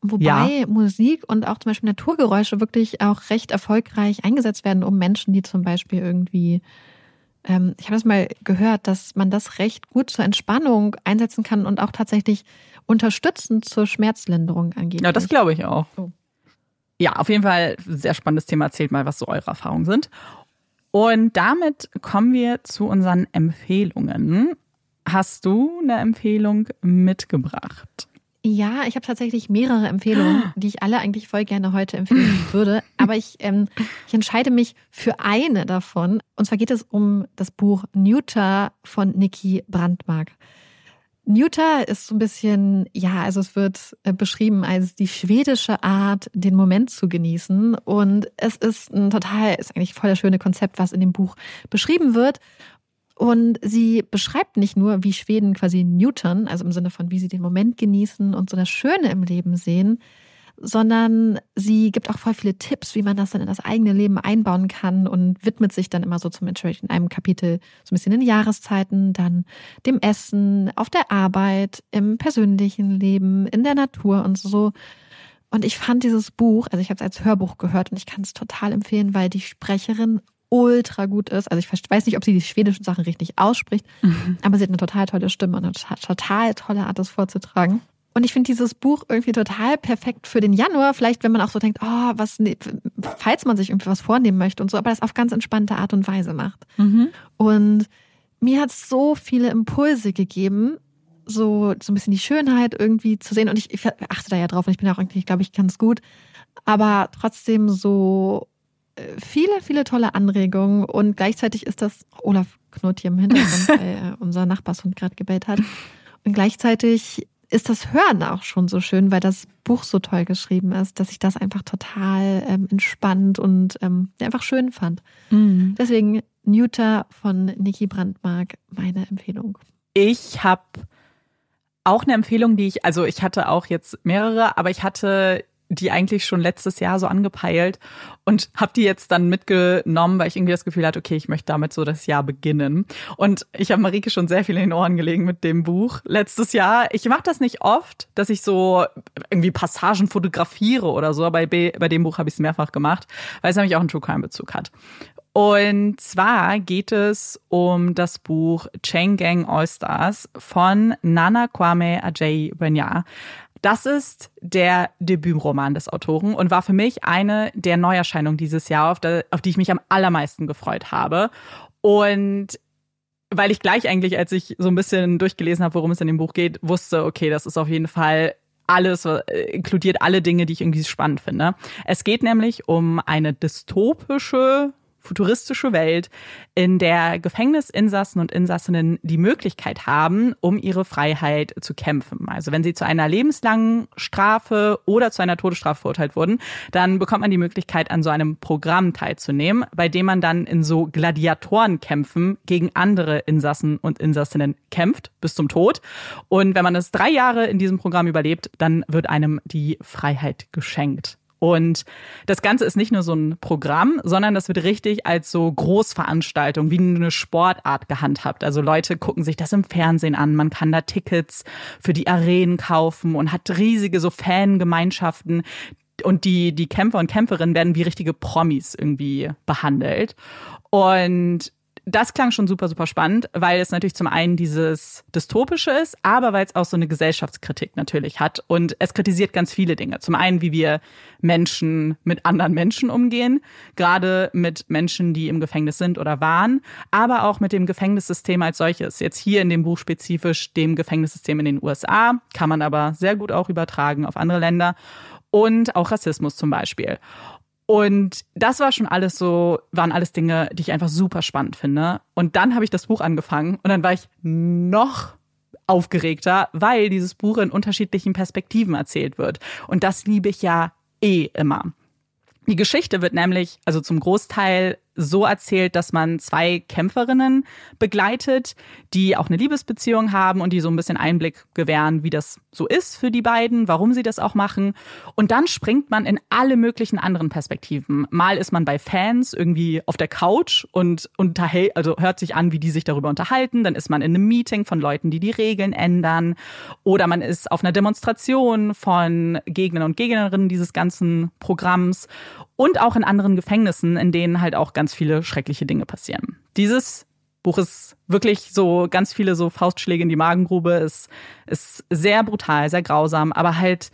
Speaker 2: Wobei ja. Musik und auch zum Beispiel Naturgeräusche wirklich auch recht erfolgreich eingesetzt werden, um Menschen, die zum Beispiel irgendwie, ähm, ich habe das mal gehört, dass man das recht gut zur Entspannung einsetzen kann und auch tatsächlich unterstützend zur Schmerzlinderung angeht.
Speaker 1: Ja, das glaube ich auch. Oh. Ja, auf jeden Fall sehr spannendes Thema. Erzählt mal, was so eure Erfahrungen sind. Und damit kommen wir zu unseren Empfehlungen. Hast du eine Empfehlung mitgebracht?
Speaker 2: Ja, ich habe tatsächlich mehrere Empfehlungen, die ich alle eigentlich voll gerne heute empfehlen würde. Aber ich, ähm, ich entscheide mich für eine davon. Und zwar geht es um das Buch Neuter von Niki Brandmark. Neuter ist so ein bisschen, ja, also es wird äh, beschrieben als die schwedische Art, den Moment zu genießen. Und es ist ein total, ist eigentlich voll das schöne Konzept, was in dem Buch beschrieben wird. Und sie beschreibt nicht nur, wie Schweden quasi Newton, also im Sinne von, wie sie den Moment genießen und so das Schöne im Leben sehen, sondern sie gibt auch voll viele Tipps, wie man das dann in das eigene Leben einbauen kann und widmet sich dann immer so zum Beispiel in einem Kapitel so ein bisschen den Jahreszeiten, dann dem Essen, auf der Arbeit, im persönlichen Leben, in der Natur und so. Und ich fand dieses Buch, also ich habe es als Hörbuch gehört und ich kann es total empfehlen, weil die Sprecherin ultra gut ist. Also ich weiß nicht, ob sie die schwedischen Sachen richtig ausspricht, mhm. aber sie hat eine total tolle Stimme und eine total tolle Art, das vorzutragen. Und ich finde dieses Buch irgendwie total perfekt für den Januar. Vielleicht, wenn man auch so denkt, oh, was, ne, falls man sich irgendwie was vornehmen möchte und so, aber das auf ganz entspannte Art und Weise macht. Mhm. Und mir hat es so viele Impulse gegeben, so, so ein bisschen die Schönheit irgendwie zu sehen. Und ich, ich achte da ja drauf und ich bin auch eigentlich, glaube ich, ganz gut. Aber trotzdem so viele, viele tolle Anregungen. Und gleichzeitig ist das, Olaf knurrt hier im Hintergrund, weil unser Nachbarshund gerade gebellt hat. Und gleichzeitig ist das Hören auch schon so schön, weil das Buch so toll geschrieben ist, dass ich das einfach total ähm, entspannt und ähm, einfach schön fand. Mhm. Deswegen Newter von Niki Brandmark, meine Empfehlung.
Speaker 1: Ich habe auch eine Empfehlung, die ich, also ich hatte auch jetzt mehrere, aber ich hatte die eigentlich schon letztes Jahr so angepeilt und habe die jetzt dann mitgenommen, weil ich irgendwie das Gefühl hatte, okay, ich möchte damit so das Jahr beginnen. Und ich habe Marike schon sehr viel in den Ohren gelegen mit dem Buch letztes Jahr. Ich mache das nicht oft, dass ich so irgendwie Passagen fotografiere oder so, aber bei, bei dem Buch habe ich es mehrfach gemacht, weil es nämlich auch einen True Crime Bezug hat. Und zwar geht es um das Buch Chain Gang All Stars von Nana Kwame Ajay Benya. Das ist der Debütroman des Autoren und war für mich eine der Neuerscheinungen dieses Jahr, auf, der, auf die ich mich am allermeisten gefreut habe. Und weil ich gleich eigentlich, als ich so ein bisschen durchgelesen habe, worum es in dem Buch geht, wusste, okay, das ist auf jeden Fall alles, äh, inkludiert alle Dinge, die ich irgendwie spannend finde. Es geht nämlich um eine dystopische futuristische Welt, in der Gefängnisinsassen und Insassinnen die Möglichkeit haben, um ihre Freiheit zu kämpfen. Also wenn sie zu einer lebenslangen Strafe oder zu einer Todesstrafe verurteilt wurden, dann bekommt man die Möglichkeit, an so einem Programm teilzunehmen, bei dem man dann in so Gladiatorenkämpfen gegen andere Insassen und Insassinnen kämpft bis zum Tod. Und wenn man es drei Jahre in diesem Programm überlebt, dann wird einem die Freiheit geschenkt. Und das Ganze ist nicht nur so ein Programm, sondern das wird richtig als so Großveranstaltung, wie eine Sportart gehandhabt. Also Leute gucken sich das im Fernsehen an, man kann da Tickets für die Arenen kaufen und hat riesige so Fangemeinschaften, und die, die Kämpfer und Kämpferinnen werden wie richtige Promis irgendwie behandelt. Und das klang schon super, super spannend, weil es natürlich zum einen dieses Dystopische ist, aber weil es auch so eine Gesellschaftskritik natürlich hat. Und es kritisiert ganz viele Dinge. Zum einen, wie wir Menschen mit anderen Menschen umgehen, gerade mit Menschen, die im Gefängnis sind oder waren, aber auch mit dem Gefängnissystem als solches. Jetzt hier in dem Buch spezifisch dem Gefängnissystem in den USA, kann man aber sehr gut auch übertragen auf andere Länder und auch Rassismus zum Beispiel. Und das war schon alles so, waren alles Dinge, die ich einfach super spannend finde. Und dann habe ich das Buch angefangen und dann war ich noch aufgeregter, weil dieses Buch in unterschiedlichen Perspektiven erzählt wird. Und das liebe ich ja eh immer. Die Geschichte wird nämlich, also zum Großteil so erzählt, dass man zwei Kämpferinnen begleitet, die auch eine Liebesbeziehung haben und die so ein bisschen Einblick gewähren, wie das so ist für die beiden, warum sie das auch machen. Und dann springt man in alle möglichen anderen Perspektiven. Mal ist man bei Fans irgendwie auf der Couch und unterhält, also hört sich an, wie die sich darüber unterhalten. Dann ist man in einem Meeting von Leuten, die die Regeln ändern. Oder man ist auf einer Demonstration von Gegnern und Gegnerinnen dieses ganzen Programms. Und auch in anderen Gefängnissen, in denen halt auch ganz viele schreckliche Dinge passieren. Dieses Buch ist wirklich so ganz viele so Faustschläge in die Magengrube, ist, ist sehr brutal, sehr grausam, aber halt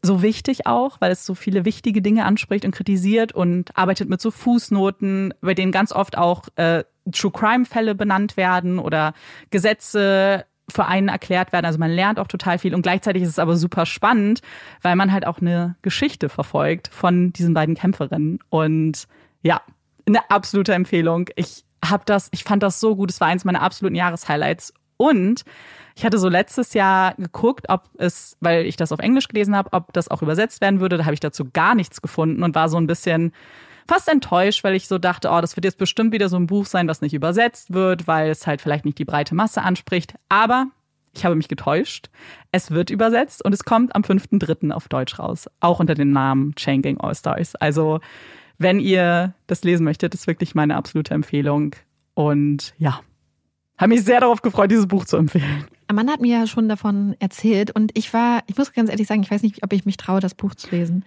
Speaker 1: so wichtig auch, weil es so viele wichtige Dinge anspricht und kritisiert und arbeitet mit so Fußnoten, bei denen ganz oft auch äh, True Crime Fälle benannt werden oder Gesetze für einen erklärt werden. Also man lernt auch total viel und gleichzeitig ist es aber super spannend, weil man halt auch eine Geschichte verfolgt von diesen beiden Kämpferinnen und ja, eine absolute Empfehlung. Ich habe das, ich fand das so gut. Es war eins meiner absoluten Jahreshighlights. Und ich hatte so letztes Jahr geguckt, ob es, weil ich das auf Englisch gelesen habe, ob das auch übersetzt werden würde. Da habe ich dazu gar nichts gefunden und war so ein bisschen, fast enttäuscht, weil ich so dachte, oh, das wird jetzt bestimmt wieder so ein Buch sein, was nicht übersetzt wird, weil es halt vielleicht nicht die breite Masse anspricht. Aber ich habe mich getäuscht. Es wird übersetzt und es kommt am 5.3. auf Deutsch raus. Auch unter dem Namen Chain Gang All Stars. Also, wenn ihr das lesen möchtet, ist wirklich meine absolute Empfehlung. Und ja, habe mich sehr darauf gefreut, dieses Buch zu empfehlen.
Speaker 2: Amanda hat mir ja schon davon erzählt und ich war, ich muss ganz ehrlich sagen, ich weiß nicht, ob ich mich traue, das Buch zu lesen,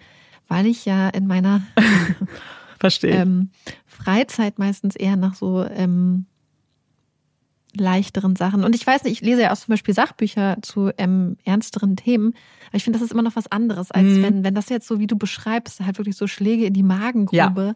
Speaker 2: weil ich ja in meiner
Speaker 1: Verstehe.
Speaker 2: Ähm, Freizeit meistens eher nach so ähm, leichteren Sachen. Und ich weiß nicht, ich lese ja auch zum Beispiel Sachbücher zu ähm, ernsteren Themen, aber ich finde, das ist immer noch was anderes, als mhm. wenn, wenn das jetzt so, wie du beschreibst, halt wirklich so Schläge in die Magengrube, ja.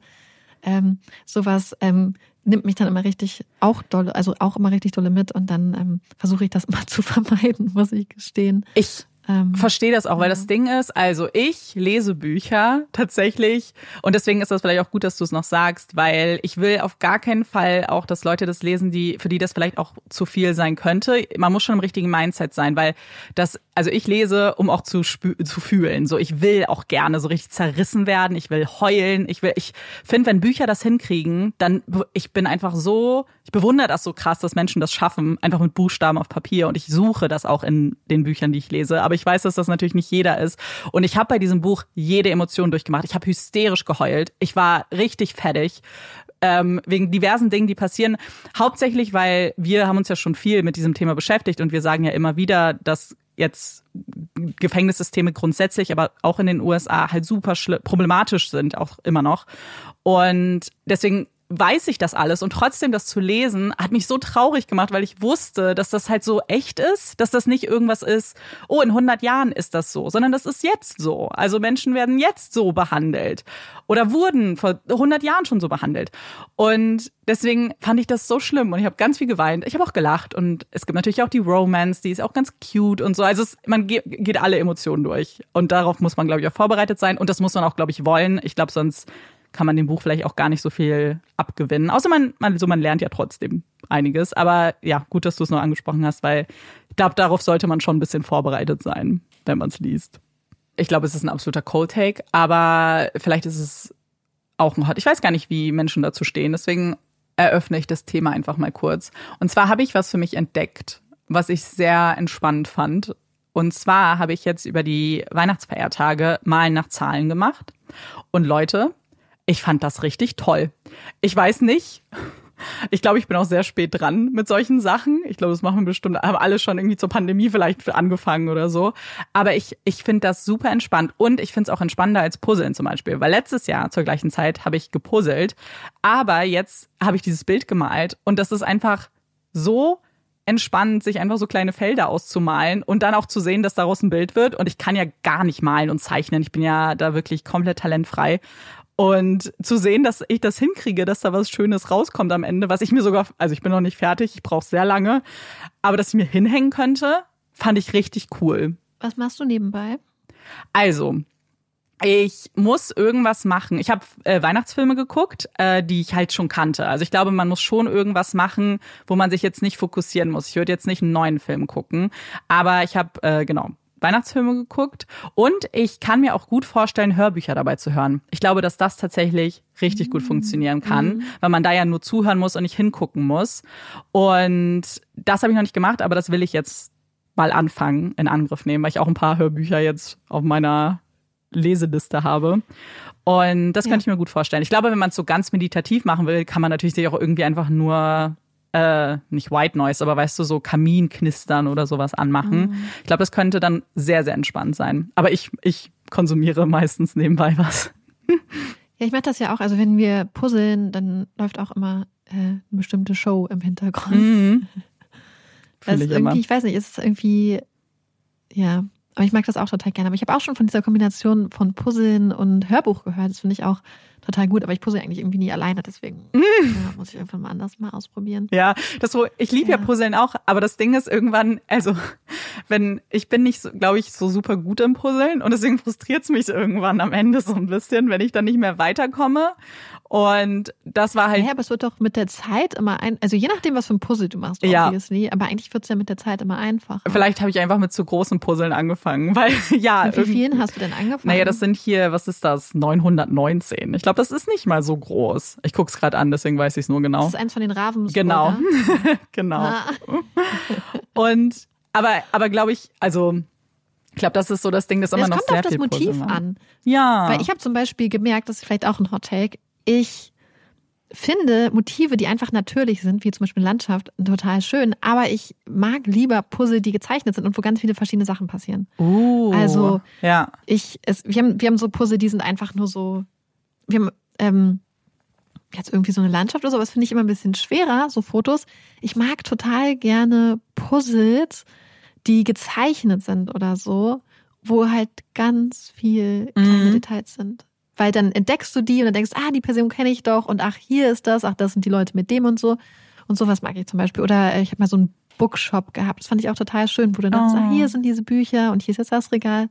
Speaker 2: ähm, sowas ähm, nimmt mich dann immer richtig auch dolle, also auch immer richtig dolle mit und dann ähm, versuche ich das immer zu vermeiden, muss ich gestehen.
Speaker 1: Ich ähm, Verstehe das auch, weil das Ding ist, also ich lese Bücher tatsächlich und deswegen ist das vielleicht auch gut, dass du es noch sagst, weil ich will auf gar keinen Fall auch, dass Leute das lesen, die für die das vielleicht auch zu viel sein könnte. Man muss schon im richtigen Mindset sein, weil das, also ich lese, um auch zu zu fühlen. So, ich will auch gerne so richtig zerrissen werden. Ich will heulen. Ich will, ich finde, wenn Bücher das hinkriegen, dann ich bin einfach so, ich bewundere das so krass, dass Menschen das schaffen, einfach mit Buchstaben auf Papier und ich suche das auch in den Büchern, die ich lese. Aber ich weiß, dass das natürlich nicht jeder ist. Und ich habe bei diesem Buch jede Emotion durchgemacht. Ich habe hysterisch geheult. Ich war richtig fertig. Ähm, wegen diversen Dingen, die passieren. Hauptsächlich, weil wir haben uns ja schon viel mit diesem Thema beschäftigt und wir sagen ja immer wieder, dass jetzt Gefängnissysteme grundsätzlich, aber auch in den USA halt super problematisch sind, auch immer noch. Und deswegen weiß ich das alles und trotzdem das zu lesen hat mich so traurig gemacht, weil ich wusste, dass das halt so echt ist, dass das nicht irgendwas ist, oh, in 100 Jahren ist das so, sondern das ist jetzt so. Also Menschen werden jetzt so behandelt oder wurden vor 100 Jahren schon so behandelt. Und deswegen fand ich das so schlimm und ich habe ganz viel geweint. Ich habe auch gelacht und es gibt natürlich auch die Romance, die ist auch ganz cute und so. Also es, man geht, geht alle Emotionen durch und darauf muss man, glaube ich, auch vorbereitet sein und das muss man auch, glaube ich, wollen. Ich glaube, sonst kann man dem Buch vielleicht auch gar nicht so viel abgewinnen. Außer man, man, so man lernt ja trotzdem einiges. Aber ja, gut, dass du es noch angesprochen hast, weil ich glaube, darauf sollte man schon ein bisschen vorbereitet sein, wenn man es liest. Ich glaube, es ist ein absoluter Cold Take, aber vielleicht ist es auch ein Hot. Ich weiß gar nicht, wie Menschen dazu stehen. Deswegen eröffne ich das Thema einfach mal kurz. Und zwar habe ich was für mich entdeckt, was ich sehr entspannt fand. Und zwar habe ich jetzt über die Weihnachtsfeiertage Malen nach Zahlen gemacht. Und Leute, ich fand das richtig toll. Ich weiß nicht. Ich glaube, ich bin auch sehr spät dran mit solchen Sachen. Ich glaube, das machen bestimmt, haben alle schon irgendwie zur Pandemie vielleicht angefangen oder so. Aber ich, ich finde das super entspannt und ich finde es auch entspannender als Puzzeln zum Beispiel. Weil letztes Jahr zur gleichen Zeit habe ich gepuzzelt, aber jetzt habe ich dieses Bild gemalt und das ist einfach so entspannend, sich einfach so kleine Felder auszumalen und dann auch zu sehen, dass daraus ein Bild wird. Und ich kann ja gar nicht malen und zeichnen. Ich bin ja da wirklich komplett talentfrei. Und zu sehen, dass ich das hinkriege, dass da was Schönes rauskommt am Ende, was ich mir sogar, also ich bin noch nicht fertig, ich brauche sehr lange, aber dass ich mir hinhängen könnte, fand ich richtig cool.
Speaker 2: Was machst du nebenbei?
Speaker 1: Also, ich muss irgendwas machen. Ich habe äh, Weihnachtsfilme geguckt, äh, die ich halt schon kannte. Also ich glaube, man muss schon irgendwas machen, wo man sich jetzt nicht fokussieren muss. Ich würde jetzt nicht einen neuen Film gucken, aber ich habe äh, genau Weihnachtsfilme geguckt und ich kann mir auch gut vorstellen, Hörbücher dabei zu hören. Ich glaube, dass das tatsächlich richtig gut funktionieren kann, mhm. weil man da ja nur zuhören muss und nicht hingucken muss. Und das habe ich noch nicht gemacht, aber das will ich jetzt mal anfangen, in Angriff nehmen, weil ich auch ein paar Hörbücher jetzt auf meiner Leseliste habe. Und das ja. könnte ich mir gut vorstellen. Ich glaube, wenn man es so ganz meditativ machen will, kann man natürlich sich auch irgendwie einfach nur äh, nicht White Noise, aber weißt du, so Kaminknistern oder sowas anmachen. Mhm. Ich glaube, das könnte dann sehr, sehr entspannt sein. Aber ich, ich konsumiere meistens nebenbei was.
Speaker 2: Ja, ich mache das ja auch. Also wenn wir puzzeln, dann läuft auch immer äh, eine bestimmte Show im Hintergrund. Mhm. Das ich irgendwie, ich weiß nicht, ist es irgendwie, ja, aber ich mag das auch total gerne. Aber ich habe auch schon von dieser Kombination von Puzzeln und Hörbuch gehört. Das finde ich auch total gut. Aber ich puzzle eigentlich irgendwie nie alleine, deswegen mm. ja, muss ich irgendwann mal anders mal ausprobieren.
Speaker 1: Ja, das so, ich liebe ja. ja Puzzeln auch, aber das Ding ist irgendwann, also wenn ich bin nicht, glaube ich, so super gut im Puzzeln und deswegen frustriert es mich irgendwann am Ende so ein bisschen, wenn ich dann nicht mehr weiterkomme. Und das war halt.
Speaker 2: Ja, aber es wird doch mit der Zeit immer ein, also je nachdem, was für ein Puzzle du machst,
Speaker 1: Ja.
Speaker 2: obviously, aber eigentlich wird es ja mit der Zeit immer einfacher.
Speaker 1: Vielleicht habe ich einfach mit zu großen Puzzeln angefangen, weil ja.
Speaker 2: Mit wie vielen hast du denn angefangen?
Speaker 1: Naja, das sind hier, was ist das? 919. Ich glaube, das ist nicht mal so groß. Ich guck's gerade an, deswegen weiß ich es nur genau.
Speaker 2: das ist eins von den Raven.
Speaker 1: Genau. genau.
Speaker 2: Ah.
Speaker 1: Und aber, aber glaube ich, also ich glaube, das ist so das Ding, das immer
Speaker 2: Es
Speaker 1: noch
Speaker 2: kommt
Speaker 1: sehr
Speaker 2: auf das
Speaker 1: viel
Speaker 2: Motiv
Speaker 1: Puzzle war.
Speaker 2: an.
Speaker 1: Ja.
Speaker 2: Weil ich habe zum Beispiel gemerkt, das ist vielleicht auch ein Hot Take, ich finde Motive, die einfach natürlich sind, wie zum Beispiel Landschaft, total schön, aber ich mag lieber Puzzle, die gezeichnet sind und wo ganz viele verschiedene Sachen passieren.
Speaker 1: uh,
Speaker 2: Also-
Speaker 1: ja.
Speaker 2: Ich, es, wir, haben, wir haben so Puzzle, die sind einfach nur so, wir haben ähm, jetzt irgendwie so eine Landschaft oder so, aber das finde ich immer ein bisschen schwerer, so Fotos. Ich mag total gerne Puzzles, die gezeichnet sind oder so, wo halt ganz viel kleine
Speaker 1: Mhm.
Speaker 2: Details sind. Weil dann entdeckst du die und dann denkst, ah, die Person kenne ich doch und ach, hier ist das, ach, das sind die Leute mit dem und so. Und sowas mag ich zum Beispiel. Oder äh, ich habe mal so einen Bookshop gehabt. Das fand ich auch total schön, wo du dann
Speaker 1: Oh.
Speaker 2: sagst, ah, hier sind diese Bücher und hier ist jetzt das Regal.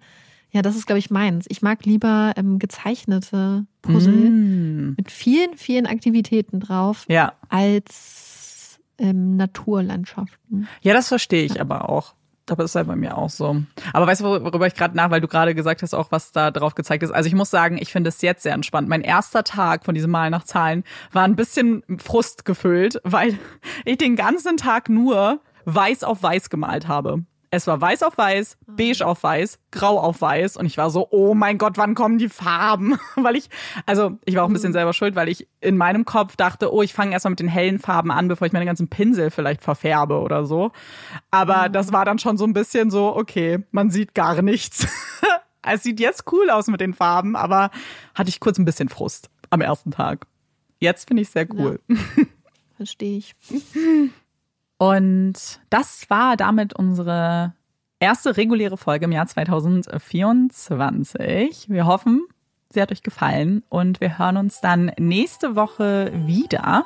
Speaker 2: Ja, das ist, glaube ich, meins. Ich mag lieber ähm, gezeichnete Puzzle
Speaker 1: Mm.
Speaker 2: mit vielen, vielen Aktivitäten drauf
Speaker 1: Ja.
Speaker 2: als ähm, Naturlandschaften.
Speaker 1: Ja, das verstehe ich aber auch. Aber das ist ja bei mir auch so. Aber weißt du, worüber ich gerade nach, weil du gerade gesagt hast, auch was da drauf gezeigt ist. Also ich muss sagen, ich finde es jetzt sehr entspannt. Mein erster Tag von diesem Mal nach Zahlen war ein bisschen Frust gefüllt, weil ich den ganzen Tag nur weiß auf weiß gemalt habe. Es war weiß auf weiß, beige auf weiß, grau auf weiß und ich war so, oh mein Gott, wann kommen die Farben? weil ich, also ich war auch ein bisschen selber schuld, weil ich in meinem Kopf dachte, oh, ich fange erstmal mit den hellen Farben an, bevor ich meine ganzen Pinsel vielleicht verfärbe oder so. Aber das war dann schon so ein bisschen so, okay, man sieht gar nichts. es sieht jetzt cool aus mit den Farben, aber hatte ich kurz ein bisschen Frust am ersten Tag. Jetzt finde ich sehr cool.
Speaker 2: Verstehe ich.
Speaker 1: Und das war damit unsere erste reguläre Folge im Jahr 2024. Wir hoffen, sie hat euch gefallen und wir hören uns dann nächste Woche wieder.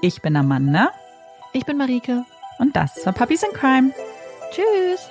Speaker 1: Ich bin Amanda
Speaker 2: Ich bin Marike.
Speaker 1: und das war Puppies in Crime.
Speaker 2: Tschüss.